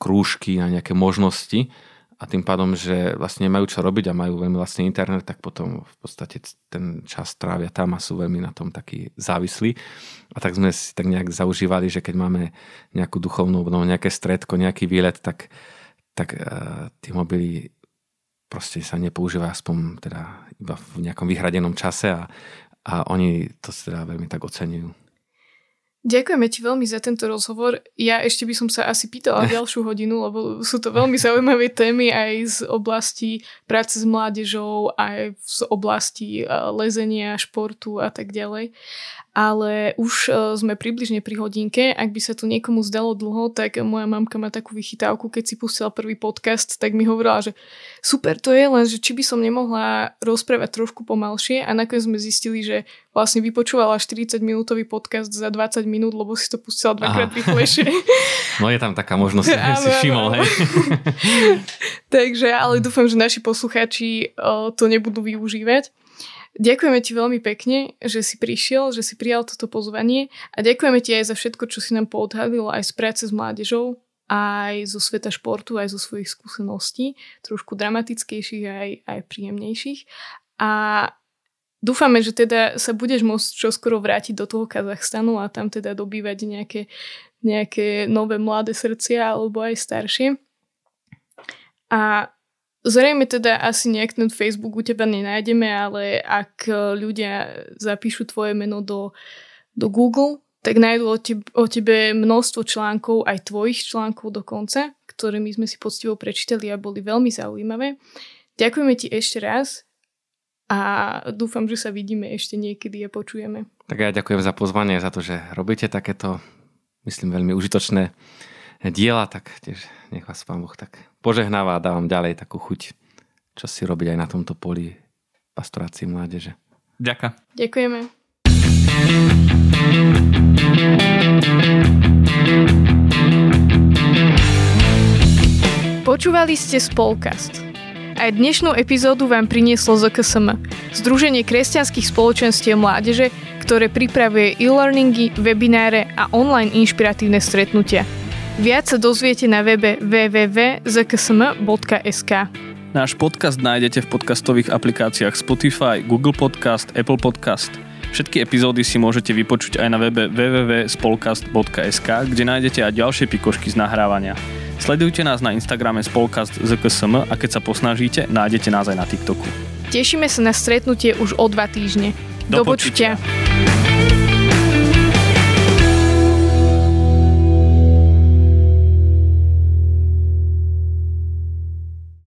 krúžky, na nejaké možnosti a tým pádom, že vlastne nemajú čo robiť a majú veľmi vlastný internet, tak potom v podstate ten čas trávia tam a sú veľmi na tom takí závislí. A tak sme si tak nejak zaužívali, že keď máme nejakú duchovnú no, nejaké stredko, nejaký výlet, tak, tak uh, tie mobily proste sa nepoužíva aspoň teda iba v nejakom vyhradenom čase a, a oni to teda veľmi tak oceňujú. Ďakujeme ti veľmi za tento rozhovor. Ja ešte by som sa asi pýtala ďalšiu hodinu, lebo sú to veľmi zaujímavé témy aj z oblasti práce s mládežou, aj z oblasti lezenia, športu a tak ďalej ale už uh, sme približne pri hodinke. Ak by sa to niekomu zdalo dlho, tak moja mamka má takú vychytávku, keď si pustila prvý podcast, tak mi hovorila, že super to je, len že či by som nemohla rozprávať trošku pomalšie a nakoniec sme zistili, že vlastne vypočúvala 40 minútový podcast za 20 minút, lebo si to pustila dvakrát rýchlejšie. No je tam taká možnosť, že si všimol, hej. Takže, ale dúfam, že naši poslucháči uh, to nebudú využívať. Ďakujeme ti veľmi pekne, že si prišiel, že si prijal toto pozvanie a ďakujeme ti aj za všetko, čo si nám poodhalil aj z práce s mládežou, aj zo sveta športu, aj zo svojich skúseností, trošku dramatickejších aj, aj príjemnejších. A dúfame, že teda sa budeš môcť čoskoro vrátiť do toho Kazachstanu a tam teda dobývať nejaké, nejaké nové mladé srdcia alebo aj staršie. A Zrejme teda asi nejak ten Facebook u teba nenájdeme, ale ak e, ľudia zapíšu tvoje meno do, do Google, tak nájdú o tebe, o tebe množstvo článkov, aj tvojich článkov dokonca, ktoré my sme si poctivo prečítali a boli veľmi zaujímavé. Ďakujeme ti ešte raz a dúfam, že sa vidíme ešte niekedy a počujeme. Tak ja ďakujem za pozvanie, za to, že robíte takéto, myslím, veľmi užitočné diela, tak tiež nech vás Pán Boh tak požehnáva a dávam ďalej takú chuť, čo si robiť aj na tomto poli pastorácii mládeže. Ďakujem. Ďakujeme. Počúvali ste Spolkast. Aj dnešnú epizódu vám prinieslo ZKSM, Združenie kresťanských spoločenstiev mládeže, ktoré pripravuje e-learningy, webináre a online inšpiratívne stretnutia – Viac sa dozviete na webe www.zksm.sk. Náš podcast nájdete v podcastových aplikáciách Spotify, Google Podcast, Apple Podcast. Všetky epizódy si môžete vypočuť aj na webe www.spolcast.sk, kde nájdete aj ďalšie pikošky z nahrávania. Sledujte nás na Instagrame Spolcast ZKSM a keď sa posnažíte, nájdete nás aj na TikToku. Tešíme sa na stretnutie už o dva týždne. Do, Do počutia. počutia.